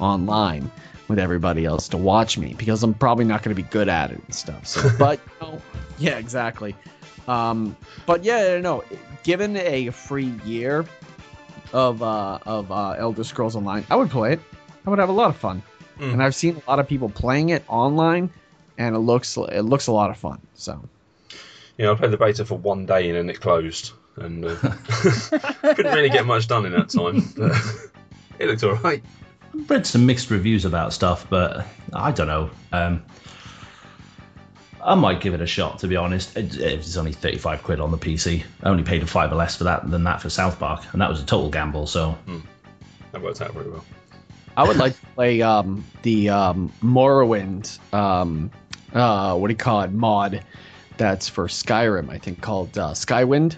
online with everybody else to watch me because I'm probably not going to be good at it and stuff. So, but you know, yeah, exactly. Um, but yeah, no, given a free year of uh, of uh, Elder Scrolls Online, I would play it. I would have a lot of fun, Mm. and I've seen a lot of people playing it online, and it looks it looks a lot of fun. So. Yeah, I played the beta for one day and then it closed, and uh, couldn't really get much done in that time. But it looked all right. I've read some mixed reviews about stuff, but I don't know. Um, I might give it a shot, to be honest. It, it's only 35 quid on the PC. I only paid a fiver less for that than that for South Park, and that was a total gamble, so That worked out very well. I would like to play um, the um, Morrowind, um, uh, what do you call it, mod that's for Skyrim, I think, called uh, Skywind.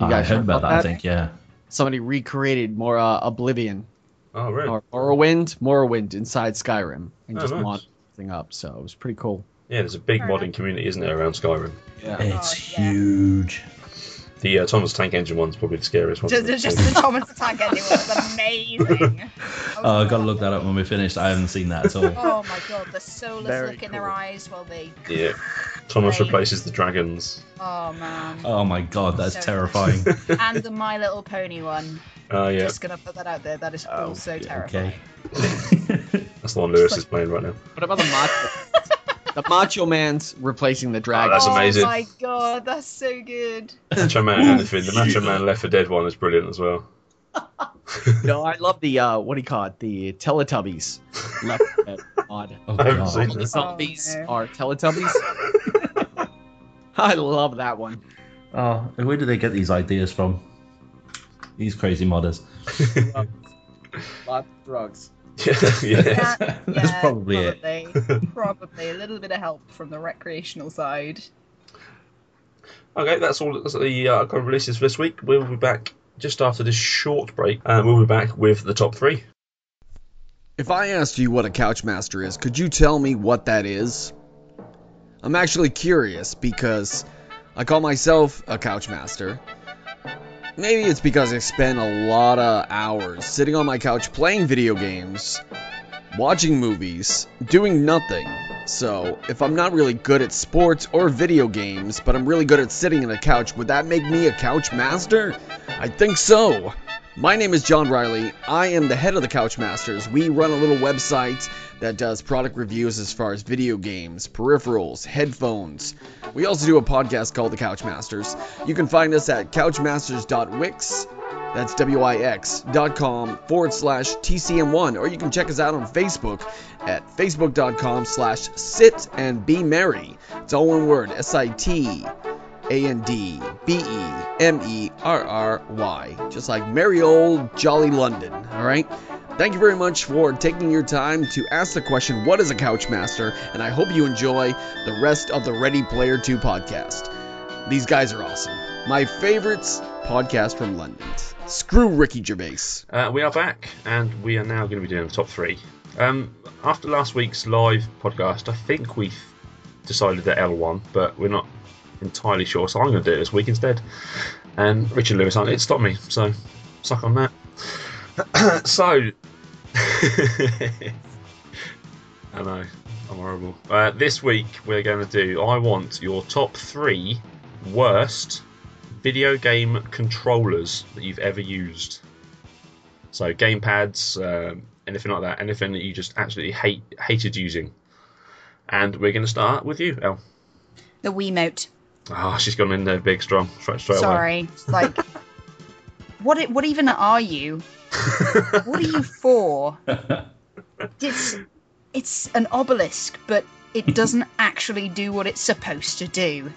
You I guys heard about that, I think, yeah. Somebody recreated more uh, Oblivion Oh, really? or Morrowind, Morrowind inside Skyrim and Oh, just nice. mod thing up. So it was pretty cool. Yeah, there's a big Fair modding community, isn't there, around Skyrim? Yeah. It's yeah. huge. The uh, Thomas Tank Engine one's probably the scariest one. Just, just the Thomas the Tank Engine was amazing. Oh, I gotta look that up when we're finished. I haven't seen that at all. Oh my god, the soulless Very look in their eyes while they. Yeah. Thomas Right. replaces the dragons. Oh man. Oh my god, that's So- terrifying. And the My Little Pony one. Oh, yeah. Just gonna put that out there. That is Oh, also okay. terrifying. That's the one Lewis is playing right now. What about the Macho? the Macho Man's replacing the dragon. Oh, that's amazing. Oh my god, that's so good. Macho Man anything. The Macho Man Left 4 Dead one is brilliant as well. no, I love the uh, what do you call it? The Teletubbies left Dead mod. Oh, I God. seen The zombies Oh, are Teletubbies. I love that one. Oh, and where do they get these ideas from? These crazy modders. Lots of drugs. yeah. Yeah, That's yeah, probably it. probably, Probably a little bit of help from the recreational side. Okay, that's all that's the uh, kind of releases for this week. We'll be back just after this short break, and we'll be back with the top three. If I asked you what a Couchmaster is, could you tell me what that is? I'm actually curious because I call myself a Couchmaster. Maybe it's because I spend a lot of hours sitting on my couch playing video games, watching movies, doing nothing. So, if I'm not really good at sports or video games, but I'm really good at sitting on a couch, would that make me a couch master? I think so. My name is John Riley. I am the head of the Couch Masters. We run a little website that does product reviews as far as video games, peripherals, headphones. We also do a podcast called The Couch Masters. You can find us at couchmasters.wix. That's W-I-X dot com forward slash TCM1. Or you can check us out on Facebook at facebook.com slash sit and be merry. It's all one word, S-I-T a N D B E M E R R Y. Just like merry old jolly London, alright? Thank you very much for taking your time to ask the question, What is a Couchmaster? And I hope you enjoy the rest of the Ready Player 2 podcast. These guys are awesome. My favorites podcast from London. Screw Ricky Gervais. Uh, we are back, and we are now going to be doing the top three. Um, after last week's live podcast, I think we've decided that L1, but we're not entirely sure, so I'm going to do it this week instead. And Richard Lewis aren't it to stop me, so suck on that. so, I know, I'm horrible. Uh, this week we're going to do. I want your top three worst video game controllers that you've ever used. So gamepads, um, anything like that, anything that you just absolutely hate hated using. And we're going to start with you, Elle. The Wiimote. Oh, she's gone in there big, strong, straight, straight away. Sorry. Like, what? What even are you? What are you for? It's it's an obelisk, but it doesn't actually do what it's supposed to do.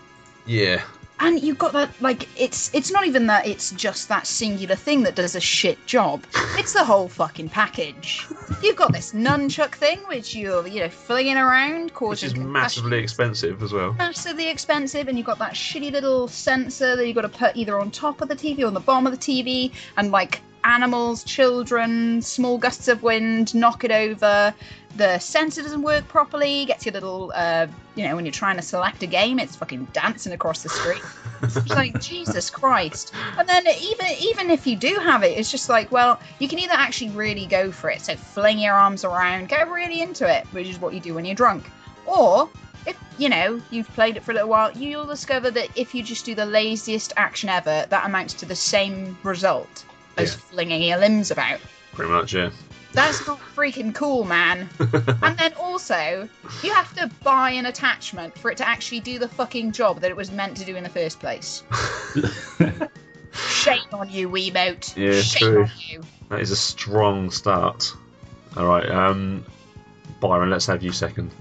Yeah, and you've got that like it's it's not even that it's just that singular thing that does a shit job. It's the whole fucking package. You've got this nunchuck thing which you're you know flinging around, Which causing is massively expensive as well. massively expensive and you've got that shitty little sensor that you've got to put either on top of the TV or on the bottom of the TV and like animals, children, small gusts of wind knock it over. The sensor doesn't work properly, gets your little uh, you know, when you're trying to select a game, it's fucking dancing across the street. It's just like Jesus Christ. And then even even if you do have it, it's just like, well, you can either actually really go for it, so fling your arms around, get really into it, which is what you do when you're drunk. Or if you know you've played it for a little while, you'll discover that if you just do the laziest action ever, that amounts to the same result Yeah. flinging your limbs about. Pretty much, yeah. That's not freaking cool, man. and then also, you have to buy an attachment for it to actually do the fucking job that it was meant to do in the first place. Shame on you, Wiimote. Yeah, Shame true. on you. That is a strong start. All right, um, Byron, let's have you second.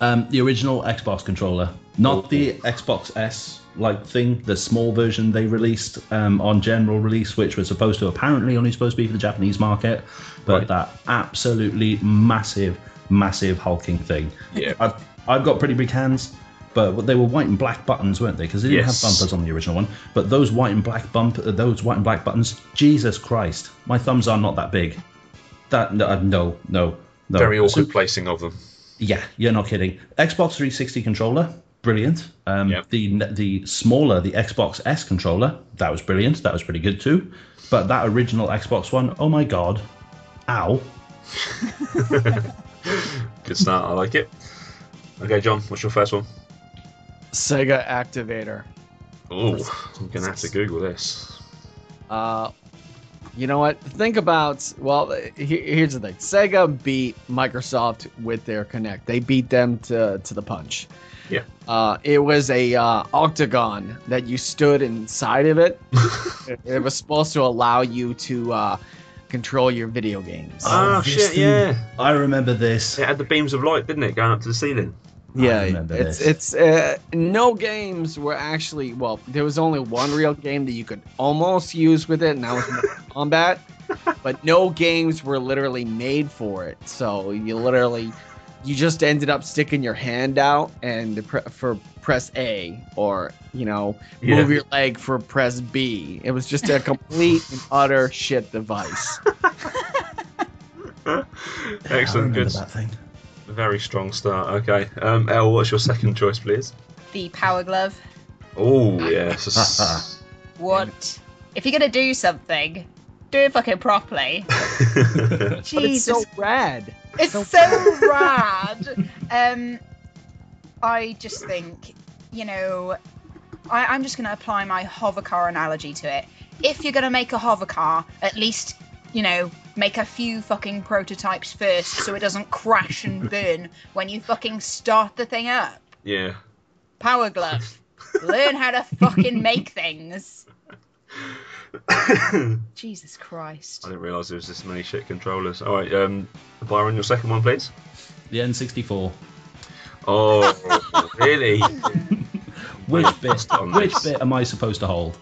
Um, the original Xbox controller, not the Xbox S like thing, the small version they released um, on general release, which was supposed to apparently only supposed to be for the Japanese market, but Right. that absolutely massive, massive hulking thing. Yeah. I've, I've got pretty big hands, but they were white and black buttons, weren't they? Because they didn't Yes. have bumpers on the original one. But those white and black bump, uh, those white and black buttons, Jesus Christ, my thumbs are not that big. That no, no, no, no. Very So- awkward placing of them. yeah, you're not kidding. Xbox 360 controller, brilliant. Um, Yep. The the smaller, the Xbox S controller, that was brilliant. That was pretty good too. But that original Xbox One, oh my god, ow! Good start. I like it. Okay, John, what's your first one? Sega Activator. Oh, I'm gonna have to Google this. Uh, you know what? Think about well. Here's the thing: Sega beat Microsoft with their Kinect. They beat them to to the punch. Yeah. Uh, it was a uh, octagon that you stood inside of it. it, it was supposed to allow you to uh, control your video games. Oh, this shit, thing- yeah. I remember this. It had the beams of light, didn't it, going up to the ceiling? Yeah, it's this. it's uh, no games were actually well. There was only one real game that you could almost use with it, and that was Combat. But no games were literally made for it. So you literally, you just ended up sticking your hand out and pre- for press A, or you know, Yeah. move your leg for press B. It was just a complete and utter shit device. Excellent, remember good, that thing. Very strong start. Okay, um, Elle, what's your second choice, please? The Power Glove. Oh, yes. What? If you're gonna do something, do it fucking properly. But it's Jesus so rad. It's so rad. Um, I just think, you know, I, I'm just going to apply my hover car analogy to it. If you're going to make a hover car, at least, you know, make a few fucking prototypes first so it doesn't crash and burn when you fucking start the thing up. yeah. Power glove. Learn how to fucking make things. Jesus Christ. I didn't realise there was this many shit controllers. All right, um, Byron, your second one, please. The N64. Oh, really? Which bit? Which bit am I supposed to hold?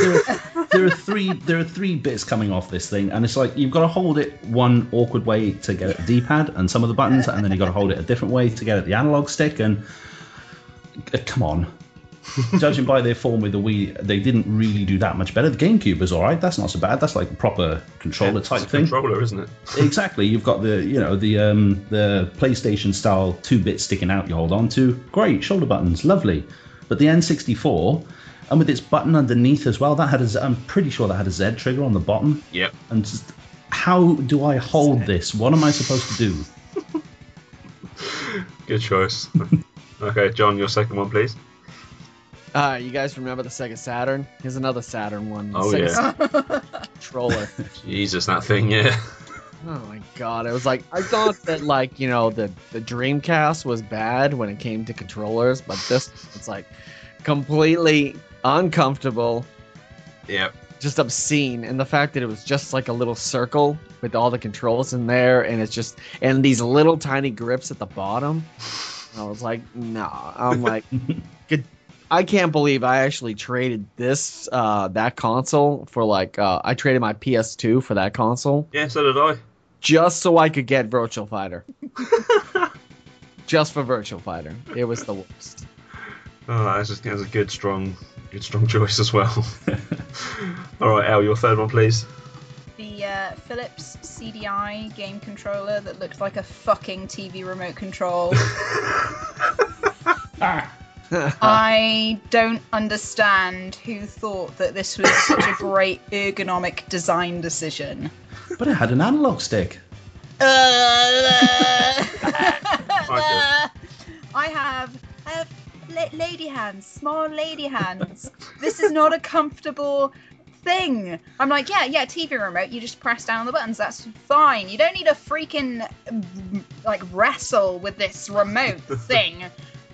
There are, there are three. There are three bits coming off this thing, and it's like you've got to hold it one awkward way to get at the D-pad and some of the buttons, and then you've got to hold it a different way to get at the analog stick. And uh, come on, judging by their form with the Wii, they didn't really do that much better. The GameCube was all right. That's not so bad. That's like a proper controller It's type a thing. Controller, isn't it? Exactly. You've got the you know the um the PlayStation style two bits sticking out you hold on to. Great shoulder buttons, lovely. But the N64, and with its button underneath as well, that had a Z- I'm pretty sure that had a Z trigger on the bottom. Yep. And just, how do I hold this? What am I supposed to do? Good choice. okay, John, your second one, please. Uh, you guys remember the Sega Saturn? Here's another Saturn one. The Oh, Sega yeah. Saturn controller. Jesus, that thing, yeah. Oh my god! It was like I thought that like you know the the Dreamcast was bad when it came to controllers, but this it's like completely uncomfortable, Yep. just obscene, and the fact that it was just like a little circle with all the controls in there, and it's just and these little tiny grips at the bottom. I was like, nah. I'm like, good. I can't believe I actually traded this uh that console for like uh I traded my PS2 for that console Yeah, so did I. just so I could get Virtual Fighter. just for Virtual Fighter. It was the worst. Oh, that's a, that's a good, strong, good, strong choice as well. All right, Al, your third one, please. The uh, Philips CDI game controller that looks like a fucking TV remote control. I don't understand who thought that this was such a great ergonomic design decision. But it had an analog stick. Uh, I I have I have la- lady hands, small lady hands. This is not a comfortable thing. I'm like, yeah, yeah, TV remote. You just press down the buttons. That's fine. You don't need to freaking like wrestle with this remote thing.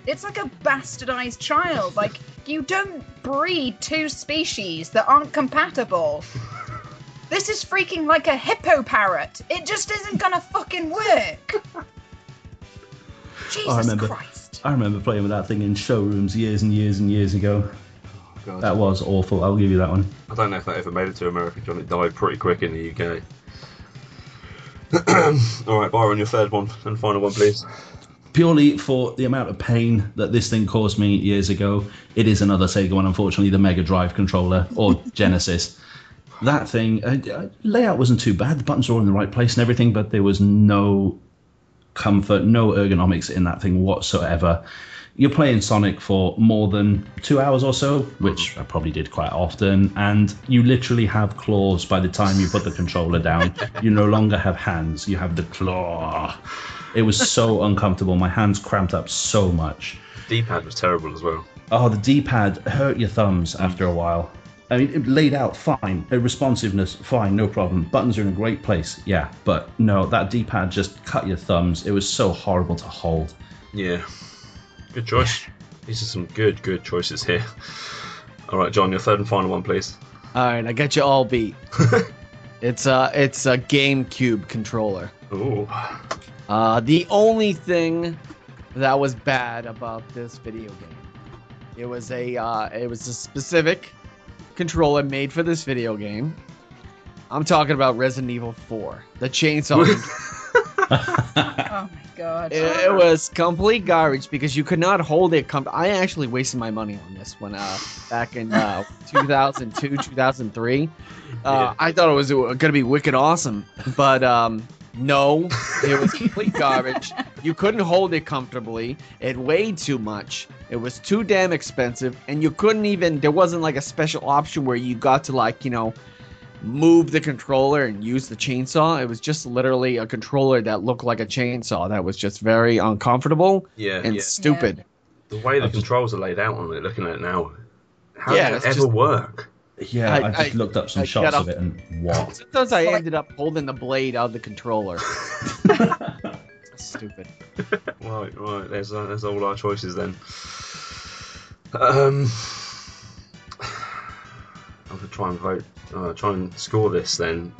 It's like a bastardized child. Like you don't breed two species that aren't compatible. This is freaking like a hippo parrot. It just isn't gonna fucking work. Oh, Jesus remember. Christ. I remember playing with that thing in showrooms years and years and years ago. God. That was awful. I'll give you that one. I don't know if that ever made it to America, John. It died pretty quick in the UK. All right, Byron, your third one and final one, please. Purely for the amount of pain that this thing caused me years ago, it is another Sega one, unfortunately, the Mega Drive controller or Genesis. That thing, uh, layout wasn't too bad. The buttons were all in the right place and everything, but there was no comfort, no ergonomics in that thing whatsoever. You're playing Sonic for more than two hours or so, which I probably did quite often, and you literally have claws by the time you put the controller down. You no longer have hands, you have the claw. It was so uncomfortable. My hands cramped up so much. D-pad was terrible as well. Oh, the D-pad hurt your thumbs after a while. I mean, it laid out fine, responsiveness fine, no problem. Buttons are in a great place, yeah. But no, that D-pad just cut your thumbs. It was so horrible to hold. Yeah, good choice. These are some good, good choices here. All right, John, your third and final one, please. All right, I got you all beat. it's a it's a GameCube controller. Ooh, Uh, the only thing that was bad about this video game, it was a uh, it was a specific controller made for this video game. I'm talking about Resident Evil 4, the chainsaw. Oh my god. it, it was complete garbage because you could not hold it. Com- I actually wasted my money on this one uh, back in uh, 2002, 2003. Uh, Yeah. I thought it was going to be wicked awesome, but um, no, it was complete garbage. You couldn't hold it comfortably. It weighed too much. It was too damn expensive, and you couldn't even. There wasn't like a special option where you got to like you know move the controller and use the chainsaw. It was just literally a controller that looked like a chainsaw. That was just very uncomfortable yeah, and yeah. stupid. The way the controls are laid out on it, looking at it now, how Yeah, does it ever just- work? Yeah, I- I, just I- looked up some I shots of it and what? Sometimes I ended up holding the blade out of the controller. Stupid. Right, right. There's uh, there's all our choices then. Um, I'm gonna try and vote. Uh, try and score this then.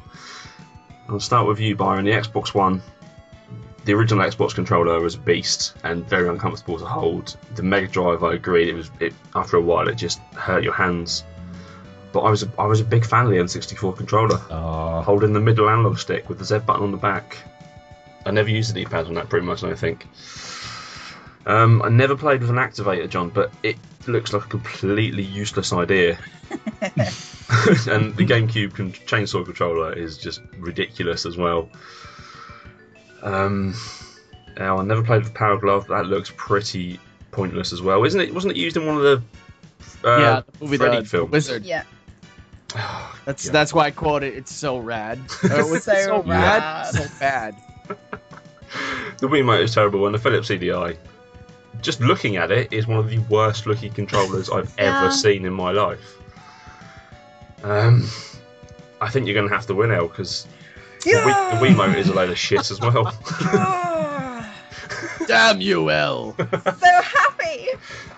I'll start with you, Byron. The Xbox One. The original Xbox controller was a beast and very uncomfortable to hold. The Mega Drive, I agreed, it was it after a while it just hurt your hands. But I was a, I was a big fan of the N64 controller, Oh, holding the middle analog stick with the Z button on the back. I never used the D-pad on that pretty much, I think. Um, I never played with an activator, John, but it looks like a completely useless idea. and the GameCube con- chainsaw controller is just ridiculous as well. Um, now, I never played with Power Glove. That looks pretty pointless as well, isn't it? Wasn't it used in one of the uh, yeah, the movie Freddy the, the films? Wizard. Yeah. That's Yeah. that's why I quote it. It's so rad. Uh, It So so, rad. rad, so bad. The Wiimote is terrible, and the Philips CDI, just looking at it, is one of the worst looking controllers I've Yeah. ever seen in my life. Um, I think you're going to have to win, Elle, because the, Wii- the Wiimote is a load of shit as well. Damn you, Elle! so happy.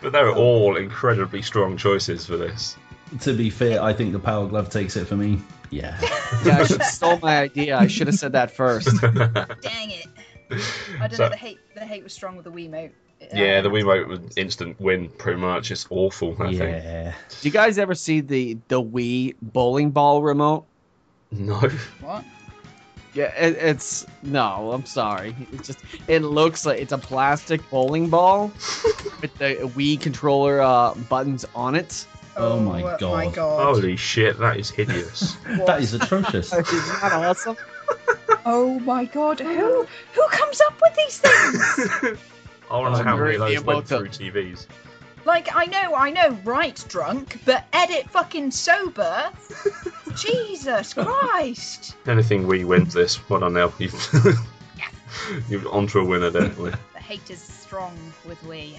but they're all incredibly strong choices for this. To be fair, I think the Power Glove takes it for me. Yeah. Yeah, I should have stole my idea. I should have said that first. Dang it. I don't So- know. The hate, the hate was strong with the Wiimote. Yeah, the Wiimote was instant win, pretty much. It's awful. I think. yeah. Do you guys ever see the the Wii bowling ball remote? No. What? Yeah, it, it's no. I'm sorry. It just it looks like it's a plastic bowling ball with the Wii controller uh, buttons on it. Oh my my God. god. Holy shit, that is hideous. That is atrocious. Isn't that awesome? Oh my god. Who who comes up with these things? I want to know how many of Agree those went through. TVs. like I know, I know, right drunk, but edit fucking sober. Jesus Christ. Anything we wins this. what on Nell. You've, you're onto a winner, definitely. The hate is strong with we.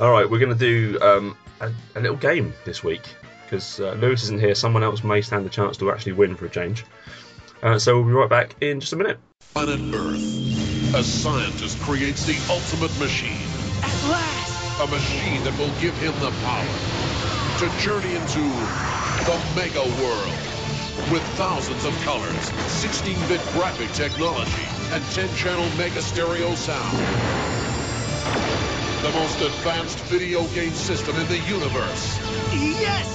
All right, we're going to do um, a, a little game this week because uh, Lewis isn't here. Someone else may stand a chance to actually win for a change. Uh, so we'll be right back in just a minute. Planet Earth. A scientist creates the ultimate machine. At last! A machine that will give him the power to journey into the mega world. With thousands of colors, 16-bit graphic technology, and 10-channel mega stereo sound. The most advanced video game system in the universe. Yes!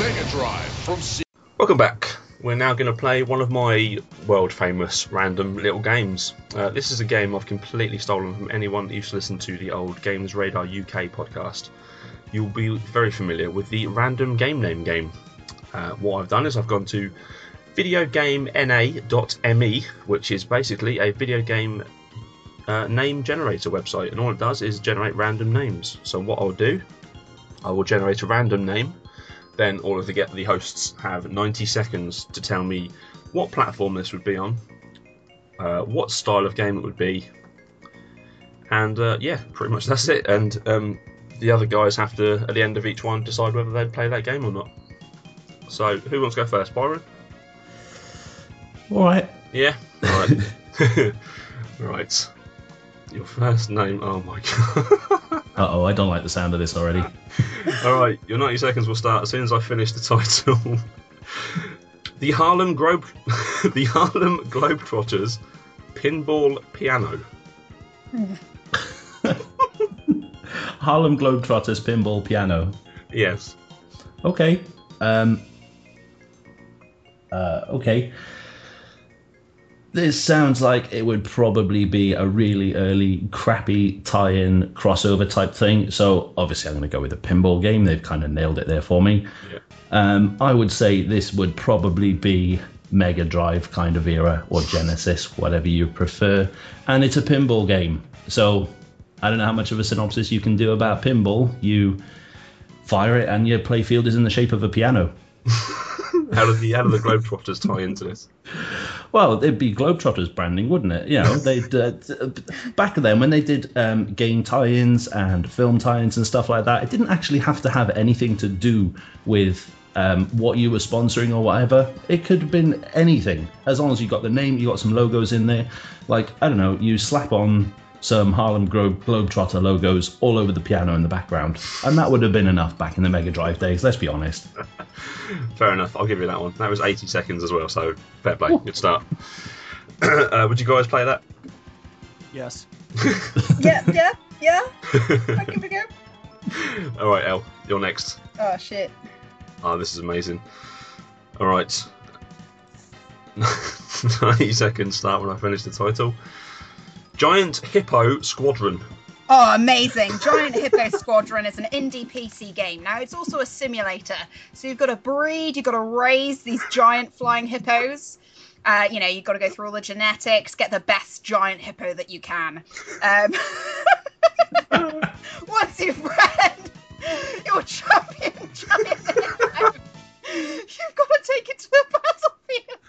Mega Drive from C- Welcome back. We're now going to play one of my world famous random little games. Uh, this is a game I've completely stolen from anyone that used to listen to the old Games Radar UK podcast. You'll be very familiar with the random game name game. Uh, what I've done is I've gone to videogamena.me, which is basically a video game uh, name generator website, and all it does is generate random names. So what I'll do, I will generate a random name then all of the get the hosts have 90 seconds to tell me what platform this would be on, uh, what style of game it would be, and uh, yeah, pretty much that's it. And um, the other guys have to, at the end of each one, decide whether they'd play that game or not. So who wants to go first, Byron? All right. Yeah. Right. right. Your first name. Oh my god. Uh oh, I don't like the sound of this already. All right, your 90 seconds will start as soon as I finish the title. the Harlem Globe, the Harlem Globetrotters pinball piano. Harlem Globetrotters pinball piano. Yes. Okay. Um. Uh, okay. This sounds like it would probably be a really early, crappy tie-in crossover type thing. So obviously, I'm going to go with a pinball game. They've kind of nailed it there for me. Yeah. Um, I would say this would probably be Mega Drive kind of era or Genesis, whatever you prefer. And it's a pinball game. So I don't know how much of a synopsis you can do about pinball. You fire it, and your playfield is in the shape of a piano. How did the how did the Globetrotters tie into this? Well, it'd be Globetrotters branding, wouldn't it? You know, they uh, back then when they did um, game tie-ins and film tie-ins and stuff like that, it didn't actually have to have anything to do with um, what you were sponsoring or whatever. It could have been anything as long as you got the name, you got some logos in there. Like I don't know, you slap on some Harlem Glo- Globetrotter logos all over the piano in the background, and that would have been enough back in the Mega Drive days. Let's be honest. Fair enough. I'll give you that one. That was 80 seconds as well, so fair play. Good start. uh, would you guys play that? Yes. yeah, yeah, yeah. I give it a go. All right, Elle, you're next. Oh shit. Oh, this is amazing. All right. 90 seconds start when I finish the title. Giant Hippo Squadron. Oh, amazing! Giant Hippo Squadron is an indie PC game. Now it's also a simulator. So you've got to breed, you've got to raise these giant flying hippos. Uh, you know, you've got to go through all the genetics, get the best giant hippo that you can. Um, once you've bred your champion giant hippo, you've got to take it to the battlefield.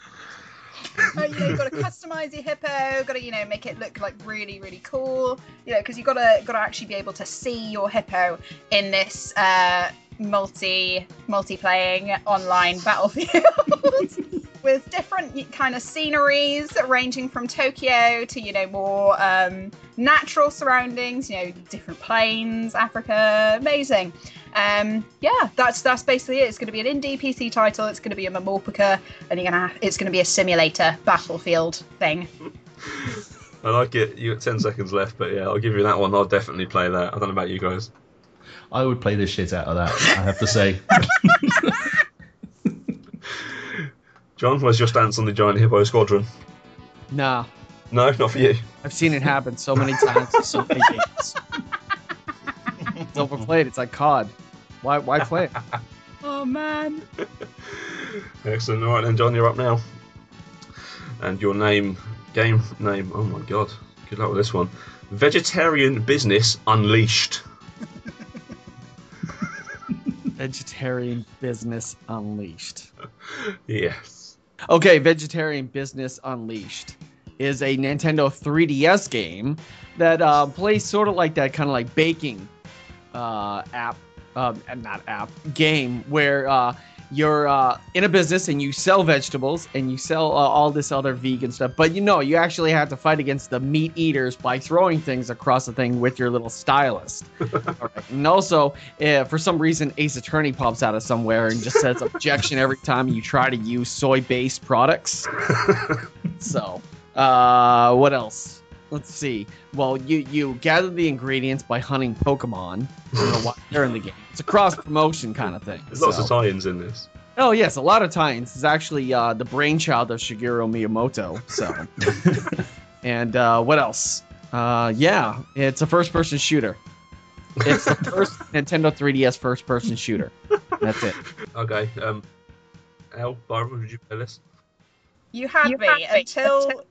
You know, you've got to customize your hippo. Got to, you know, make it look like really, really cool. You know, because you've got to, got to actually be able to see your hippo in this uh, multi, multi-playing online battlefield with different kind of sceneries, ranging from Tokyo to, you know, more um, natural surroundings. You know, different plains, Africa. Amazing. Um, yeah, that's that's basically it. It's going to be an indie PC title. It's going to be a Mamorpica, and you're gonna have, it's going to be a simulator battlefield thing. I like it. You got ten seconds left, but yeah, I'll give you that one. I'll definitely play that. I don't know about you guys. I would play the shit out of that. I have to say. John, what's your stance on the Giant Hippo Squadron? Nah, No, not for you. I've seen it happen so many times in so many games. It's overplayed. It's like COD. Why? Why play it? Oh man. Excellent. All right, then, John, you're up now. And your name, game name. Oh my God. Good luck with this one. Vegetarian Business Unleashed. Vegetarian Business Unleashed. Yes. Okay, Vegetarian Business Unleashed is a Nintendo 3DS game that uh, plays sort of like that kind of like baking uh, app, uh, not app, game where uh, you're uh, in a business and you sell vegetables and you sell uh, all this other vegan stuff. But you know, you actually have to fight against the meat eaters by throwing things across the thing with your little stylus. All right. And also, uh, for some reason, Ace Attorney pops out of somewhere and just says objection every time you try to use soy-based products. so, uh, what else? Let's see. Well, you you gather the ingredients by hunting Pokemon. I don't know why they're in the game. It's a cross promotion kind of thing. There's lots of tie-ins in this. Oh yes, a lot of tie-ins. It's actually uh, the brainchild of Shigeru Miyamoto. So, and uh, what else? Uh, yeah, it's a first-person shooter. It's the first Nintendo 3DS first-person shooter. That's it. Okay. Um, Elle, Byron, would you play this? You had me until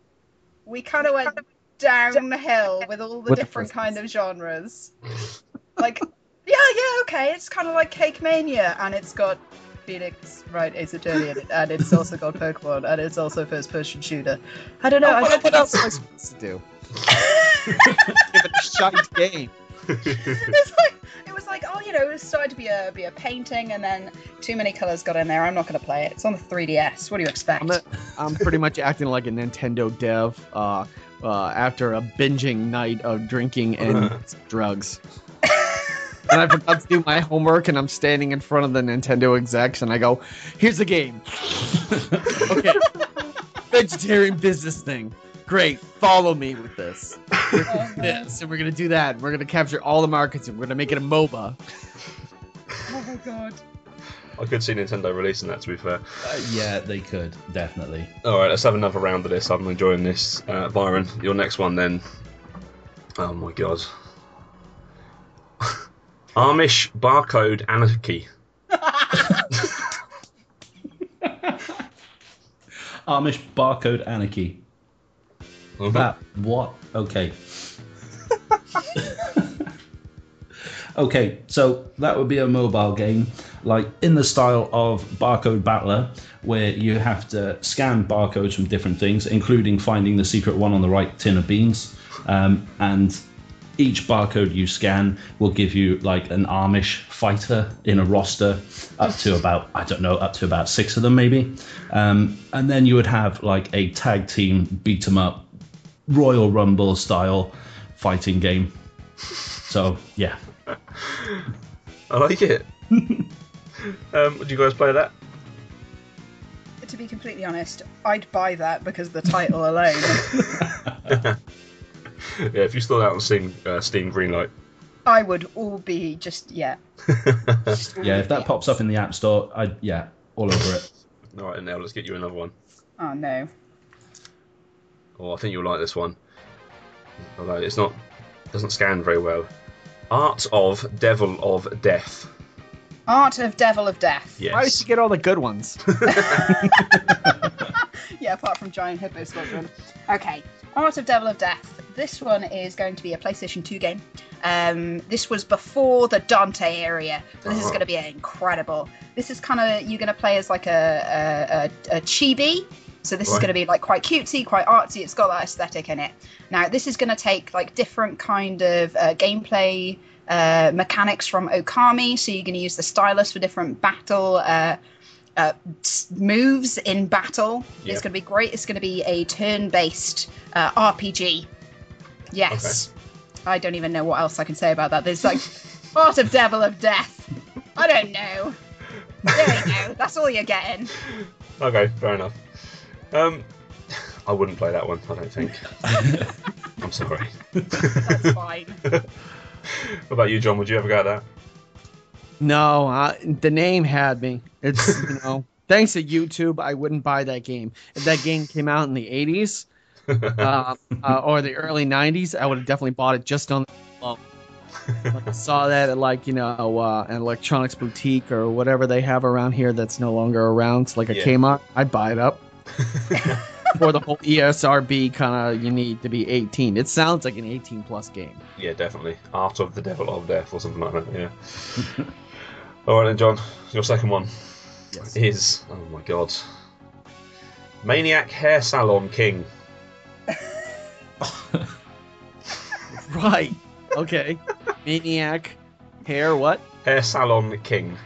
we kind of went downhill with all the With different first kind of genres. Like, yeah, yeah, okay, it's kind of like Cake Mania, and it's got Phoenix, right, Ace Attorney in it, and it's also got Pokemon, and it's also first-person shooter. I don't know. I what, don't what think else am I supposed to do? Give it a shite game. it's like it was like oh you know it was started to be a be a painting and then too many colors got in there i'm not going to play it it's on the 3ds what do you expect I'm, a, I'm pretty much acting like a Nintendo dev uh, uh, after a binging night of drinking and drugs. and I forgot to do my homework, and I'm standing in front of the Nintendo execs, and I go, "Here's the game. okay, vegetarian business thing. Great, follow me with this. We're gonna do this, and we're gonna do that. And we're gonna capture all the markets, and we're gonna make it a MOBA. oh my god I could see Nintendo releasing that, to be fair. Uh, yeah, they could definitely. All right, let's have another round of this. I'm enjoying this. Uh, Byron, your next one then. Oh my god. Amish barcode anarchy. Amish barcode anarchy. Mhm. That what? Okay. okay, so that would be a mobile game, like in the style of Barcode Battler, where you have to scan barcodes from different things, including finding the secret one on the right tin of beans, um, and each barcode you scan will give you like an Amish fighter in a roster, up to about I don't know, up to about six of them maybe, um, and then you would have like a tag team beat 'em up, Royal Rumble style fighting game. So yeah, I like it. um, would you guys play that? to be completely honest i'd buy that because the title alone Yeah, if you still out on Steam, uh, Steam Greenlight. i would all be just yeah yeah. If that pops up in the App Store, I yeah, all over it. All right, and now let's get you another one. oh no Oh, I think you'll like this one. Although it's not, doesn't scan very well. Art of Devil of Death. art of devil of death Yes. Why did you get all the good ones? yeah, apart from Giant Hippo Squadron. Okay, Art of Devil of Death. This one is going to be a PlayStation 2 game. Um, this was before the Dante area, but this is Oh. going to be incredible. This is kind of you're going to play as like a a, a, a chibi. So this is going to be like quite cutesy, quite artsy. It's got that aesthetic in it. Now this is going to take like different kind of uh, gameplay uh, mechanics from Okami. So you're going to use the stylus for different battle uh, uh, moves in battle. Yep. It's going to be great. It's going to be a turn-based uh, RPG. Yes. I don't even know what else I can say about that. There's like Art of Devil of Death. I don't know. There you go. That's all you're getting. Okay, fair enough. Um, I wouldn't play that one. I don't think. I'm sorry. That's fine. What about you, John? Would you ever go at that? No, I, the name had me. It's you know, thanks to YouTube, I wouldn't buy that game. If that game came out in the '80s uh, uh, or the early '90s, I would have definitely bought it just on. Like I saw that at like you know uh, an electronics boutique or whatever they have around here that's no longer around, it's like a Yeah. Kmart. I'd buy it up. For the whole ESRB kind of, you need to be 18. It sounds like an 18 plus game. Yeah, definitely. Art of the Devil of Death or something like that. Yeah. All right, then, John. Your second one Yes. is oh my god, Maniac Hair Salon King. Right. Okay. Maniac. Hair. What? Hair Salon King.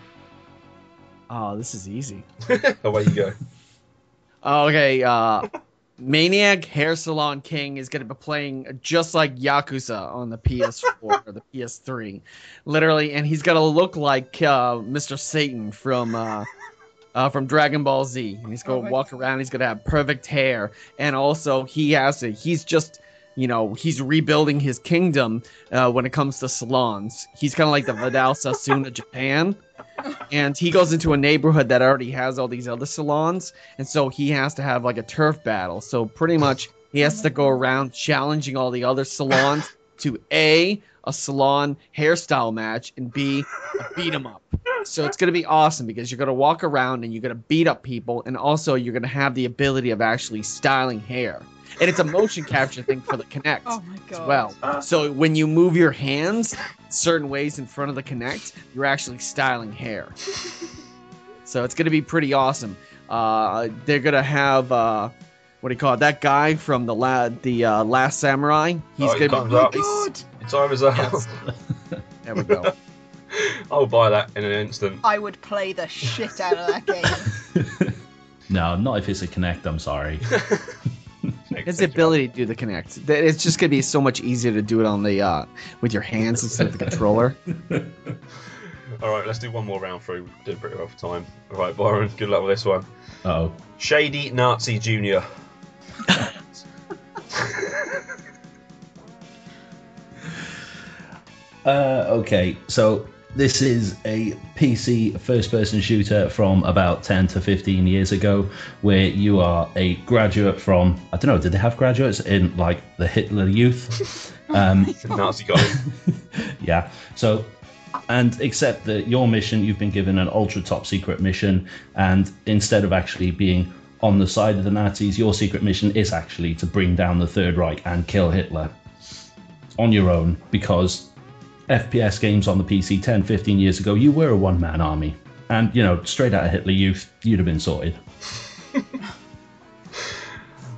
Oh, this is easy. Away you go. Okay. Uh, Maniac Hair Salon King is going to be playing just like Yakuza on the PS4 or the PS3, literally, and he's going to look like uh, Mr. Satan from. Uh, uh, from Dragon Ball Z, and he's Oh going to walk around. He's going to have perfect hair, and also he has to. He's just, you know, he's rebuilding his kingdom uh, when it comes to salons. He's kind of like the Vidal Sassoon of Japan, and he goes into a neighborhood that already has all these other salons, and so he has to have like a turf battle. So pretty much he has to go around challenging all the other salons to a a salon hairstyle match and b a beat 'em up. So it's going to be awesome because you're going to walk around and you're going to beat up people, and also you're going to have the ability of actually styling hair. And it's a motion capture thing for the Kinect Oh my as well. So when you move your hands certain ways in front of the Kinect, you're actually styling hair. so it's going to be pretty awesome. Uh, they're going to have uh, what do you call it? That guy from the la- the uh, Last Samurai. He's Oh, going comes to up. be. God. Time is up. Yes. There we go. I'll buy that in an instant. I would play the shit out of that game. No, not if it's a Kinect. I'm sorry. His ability to do the Kinect. It's just going to be so much easier to do it on the uh, with your hands instead of the controller. All right, let's do one more round through. Did a pretty well for time. All right, Byron, good luck with this one. Oh, Shady Nazi Junior. Uh, okay, so this is a PC first person shooter from about 10 to 15 years ago, where you are a graduate from, I don't know, did they have graduates in like the Hitler Youth? Um, Nazi guy. yeah, so, and except that your mission, you've been given an ultra top secret mission, and instead of actually being on the side of the Nazis, your secret mission is actually to bring down the Third Reich and kill Hitler on your own because FPS games on the PC 10, 15 years ago, you were a one man army. And, you know, straight out of Hitler Youth, you'd have been sorted.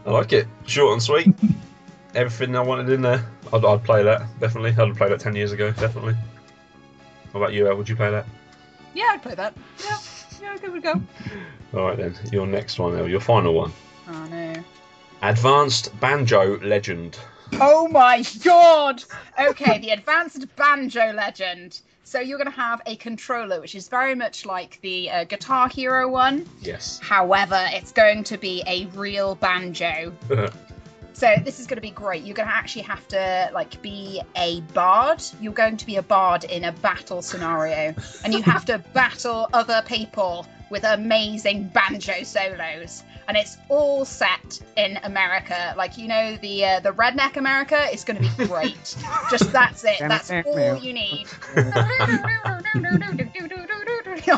I like it. Short and sweet. Everything I wanted in there. I'd, I'd play that, definitely. I'd have played that 10 years ago, definitely. What about you, Elle? Would you play that? yeah, I'd play that. Yeah, yeah, good would go. Alright then, your next one, Elle. Your final one. Oh no. Advanced Banjo Legend. Oh my god! Okay, the advanced banjo legend. So you're going to have a controller, which is very much like the uh, Guitar Hero one. Yes. However, it's going to be a real banjo. So this is going to be great. You're going to actually have to like be a bard. You're going to be a bard in a battle scenario, and you have to battle other people with amazing banjo solos. And it's all set in America. Like you know, the uh, the redneck America is going to be great. Just that's it. That's all you need.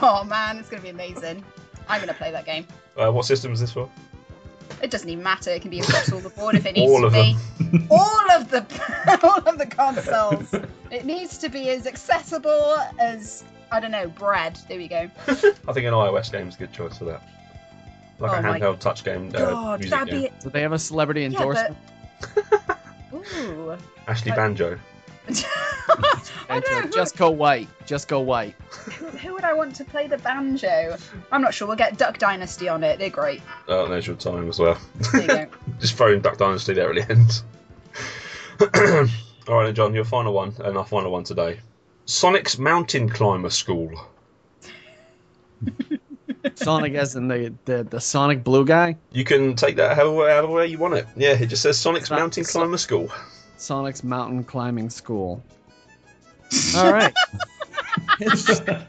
oh man, it's going to be amazing. I'm going to play that game. Uh, what system is this for? It doesn't even matter. It can be across all the board if it needs All to of be. them. all of the all of the consoles. It needs to be as accessible as I don't know bread. There we go. I think an iOS game is a good choice for that. Like Oh a my handheld touch game. Uh, God, music that'd game. be Do they have a celebrity yeah, endorsement? but ooh. Ashley I- Banjo. I don't know. Just go white. Just go white. who, who would I want to play the banjo? I'm not sure. We'll get Duck Dynasty on it. They're great. Oh, there's your time as well. There you go. Just throwing Duck Dynasty there at the end. All right, then, John, your final one, and our final one today. Sonic's Mountain Climber School. Sonic as in the, the, the Sonic Blue guy. You can take that however, however you want it. Yeah, it just says Sonic's Not- Mountain so- Climber School. Sonic's Mountain Climbing School. All right.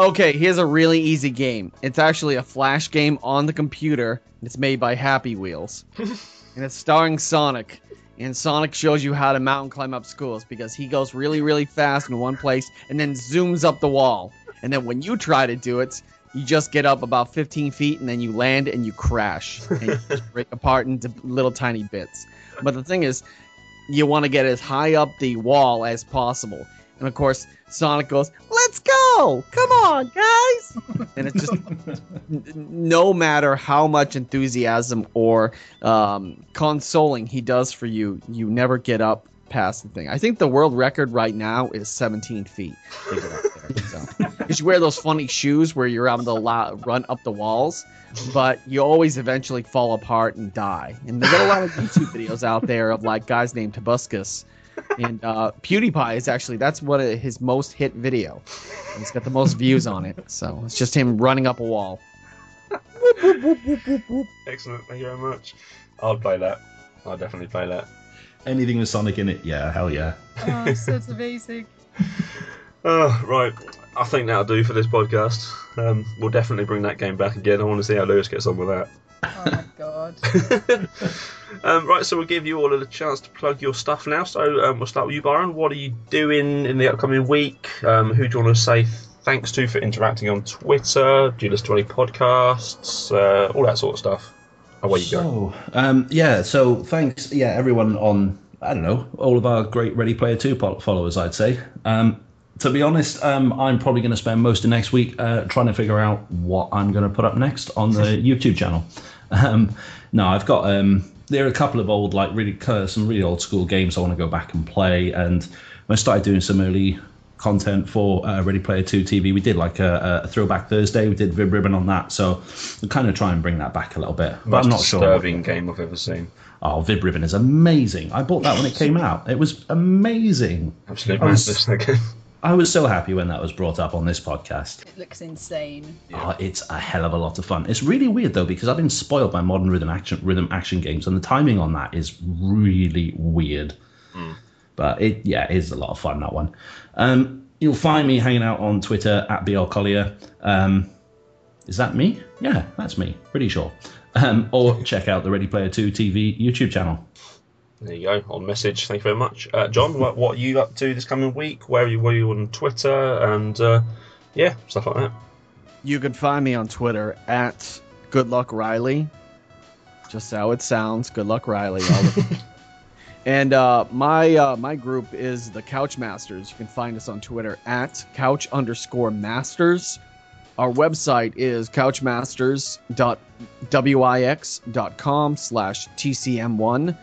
okay, here's a really easy game. It's actually a flash game on the computer. It's made by Happy Wheels. and it's starring Sonic. And Sonic shows you how to mountain climb up schools because he goes really, really fast in one place and then zooms up the wall. And then when you try to do it, you just get up about 15 feet and then you land and you crash and you just break apart into little tiny bits. But the thing is, you want to get as high up the wall as possible. And of course, Sonic goes, "Let's go! Come on, guys!" and it's just no matter how much enthusiasm or um, consoling he does for you, you never get up past the thing. I think the world record right now is 17 feet. To get up there, so. 'Cause you wear those funny shoes where you're able to la- run up the walls, but you always eventually fall apart and die. And there's a lot of YouTube videos out there of like guys named Tobuscus. And uh, PewDiePie is actually that's what his most hit video. He's got the most views on it, so it's just him running up a wall. Excellent. Thank you very much. I'll play that. I'll definitely play that. Anything with Sonic in it, yeah, hell yeah. Oh, so amazing. Oh, right. I think that'll do for this podcast. Um, we'll definitely bring that game back again. I want to see how Lewis gets on with that. Oh my god. um, right, so we'll give you all a chance to plug your stuff now. So um, we'll start with you, Byron. What are you doing in the upcoming week? Um, who do you want to say thanks to for interacting on Twitter? Do you listen to any podcasts? Uh, all that sort of stuff. Away you go. So, um, yeah, so thanks, yeah, everyone on, I don't know, all of our great Ready Player 2 followers, I'd say. Um, to be honest, um, I'm probably going to spend most of next week uh, trying to figure out what I'm going to put up next on the YouTube channel. Um, no, I've got, um, there are a couple of old, like, really, some really old school games I want to go back and play. And I started doing some early content for uh, Ready Player 2 TV. We did like a, a throwback Thursday. We did Vib Ribbon on that. So we'll kind of try and bring that back a little bit. But Most I'm not sure. disturbing game I've ever seen. Oh, Vib Ribbon is amazing. I bought that when it came out. It was amazing. Absolute I was-. I was so happy when that was brought up on this podcast. It looks insane. Oh, it's a hell of a lot of fun. It's really weird though because I've been spoiled by modern rhythm action rhythm action games, and the timing on that is really weird. But it, yeah, it is a lot of fun that one. Um, you'll find me hanging out on Twitter at bl collier. Um, is that me? Yeah, that's me. Pretty sure. Um, or check out the Ready Player Two TV YouTube channel. There you go. On message. Thank you very much, uh, John. What, what are you up to this coming week? Where are you? Where are you on Twitter? And uh, yeah, stuff like that. You can find me on Twitter at Good Luck Riley. Just how it sounds, Good Luck Riley. and uh, my uh, my group is the Couch Masters. You can find us on Twitter at couch underscore masters. Our website is couchmasters.wix.com slash tcm1.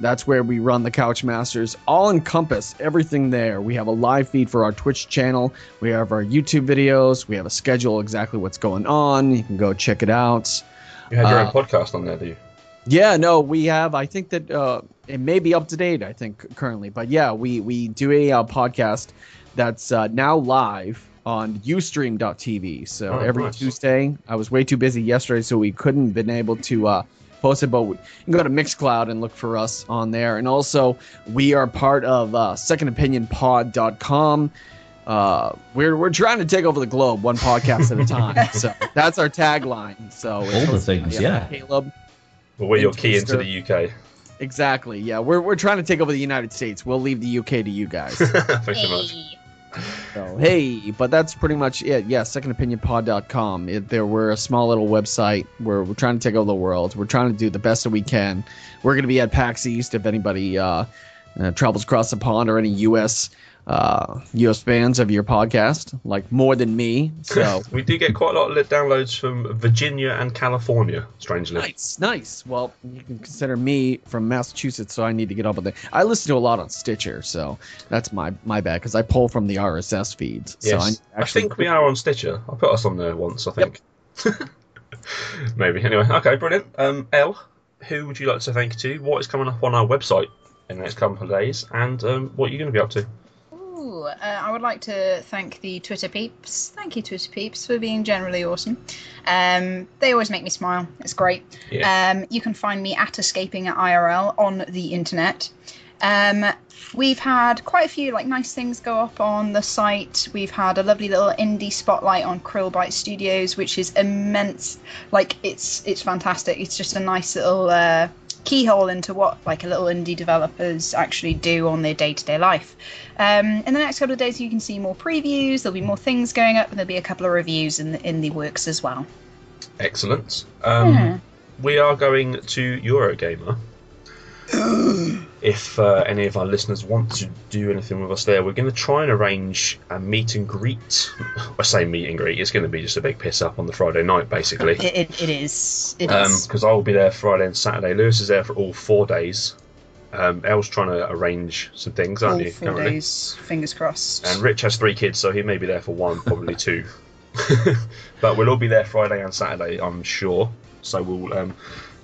That's where we run the Couch Masters. All encompass everything there. We have a live feed for our Twitch channel. We have our YouTube videos. We have a schedule exactly what's going on. You can go check it out. You had your Uh, own podcast on there, do you? Yeah, no, we have. I think that uh, it may be up to date. I think currently, but yeah, we we do a uh, podcast that's uh, now live on UStream.tv. So Oh, every nice. Tuesday, I was way too busy yesterday, so we couldn't been able to uh, post. But we, you can go to Mixcloud and look for us on there. And also, we are part of uh, SecondOpinionPod.com. Uh, we're we're trying to take over the globe one podcast at a time. so that's our tagline. So All the things, by, yeah. Caleb. Well, we're your and key into the UK. Exactly. Yeah, we're we're trying to take over the United States. We'll leave the UK to you guys. Thanks so much. Hey. so, hey, but that's pretty much it. Yeah, secondopinionpod.com. It, there we're a small little website where we're trying to take over the world. We're trying to do the best that we can. We're going to be at PAX East if anybody uh, uh, travels across the pond or any US uh, US fans of your podcast, like more than me. So we do get quite a lot of downloads from Virginia and California, strangely. Nice, nice. Well, you can consider me from Massachusetts, so I need to get up with it. I listen to a lot on Stitcher, so that's my my bad because I pull from the RSS feeds. So I, Yes. I, think we are on Stitcher. I put us on there once, I think. Maybe. Anyway, okay, brilliant. Um, Elle, who would you like to thank to? What is coming up on our website in the next couple of days? And um, what are you going to be up to? Ooh, uh, I would like to thank the Twitter peeps. Thank you, Twitter peeps, for being generally awesome. Um, they always make me smile. It's great. Yeah. Um, you can find me at Escaping at IRL on the internet. Um, we've had quite a few like nice things go up on the site. We've had a lovely little indie spotlight on Krillbite Studios, which is immense. Like it's it's fantastic. It's just a nice little uh, keyhole into what like a little indie developers actually do on their day-to-day life. Um, in the next couple of days, you can see more previews. There'll be more things going up, and there'll be a couple of reviews in the in the works as well. Excellent. Um, Yeah. We are going to Eurogamer. if uh, any of our listeners want to do anything with us there, we're going to try and arrange a meet and greet. I say meet and greet, it's going to be just a big piss up on the Friday night, basically. It, it, it is. It is. Because I'll be there Friday and Saturday. Lewis is there for all four days. Um, Elle's trying to arrange some things, aren't All you? four currently? days. Fingers crossed. And Rich has three kids, so he may be there for one, probably two. but we'll all be there Friday and Saturday, I'm sure. So we'll, um,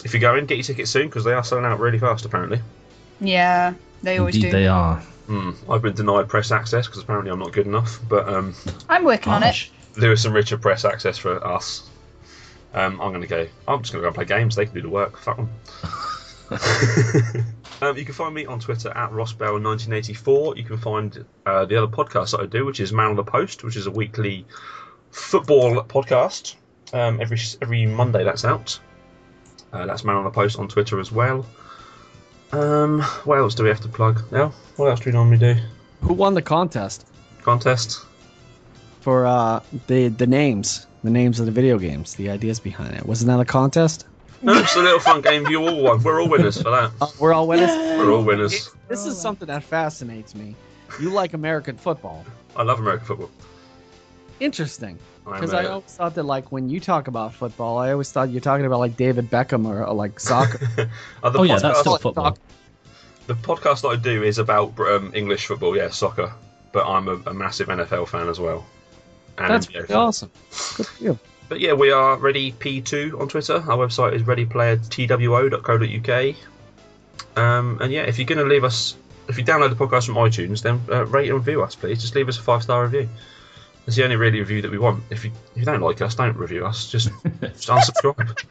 if you're going, get your tickets soon because they are selling out really fast, apparently. Yeah, they always Indeed, do. they are. Hmm. I've been denied press access because apparently I'm not good enough. But um, I'm working on it. Harsh. Lewis and Rich have press access for us. Um, I'm going to go. I'm just going to go and play games. They can do the work. Fuck them. um, you can find me on Twitter at rossbell1984. You can find uh, the other podcast that I do, which is Man on the Post, which is a weekly football podcast. Um, every every Monday that's out. Uh, that's Man on the Post on Twitter as well. Um, what else do we have to plug? Now, what else do we normally do? Who won the contest Contest. for uh, the the names, the names of the video games, the ideas behind it? Wasn't that a contest? No, it's a little fun game. You all won. We're all winners for that. Uh, we're all winners. We're all winners. This is something that fascinates me. You like American football. I love American football. Interesting. Because I always thought that, like, when you talk about football, I always thought you're talking about, like, David Beckham or, or like, soccer. uh, the Oh, yeah, that's still football. soccer. the podcast that I do is about um, English football, yeah, soccer. But I'm a, a massive NFL fan as well. And That's NBA pretty fan. awesome. Good for you. But yeah, we are Ready P2 on Twitter. Our website is readyplayertwo.co.uk. Um, and yeah, if you're going to leave us, if you download the podcast from iTunes, then uh, rate and review us, please. Just leave us a five star review. It's the only really review that we want. If you if you don't like us, don't review us. Just, just unsubscribe.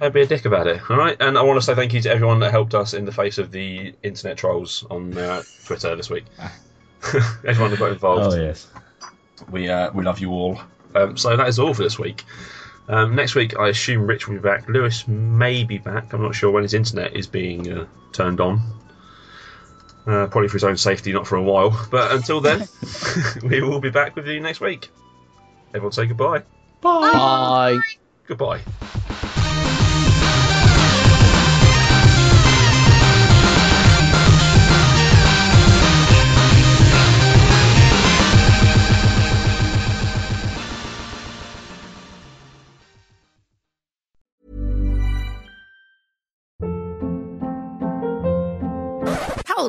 don't be a dick about it. All right. And I want to say thank you to everyone that helped us in the face of the internet trolls on uh, Twitter this week. everyone that got involved. Oh yes. We uh, we love you all. Um, so that is all for this week. Um, next week, I assume Rich will be back. Lewis may be back. I'm not sure when his internet is being uh, turned on. Uh, probably for his own safety, not for a while. But until then, we will be back with you next week. Everyone say goodbye. Bye. Goodbye.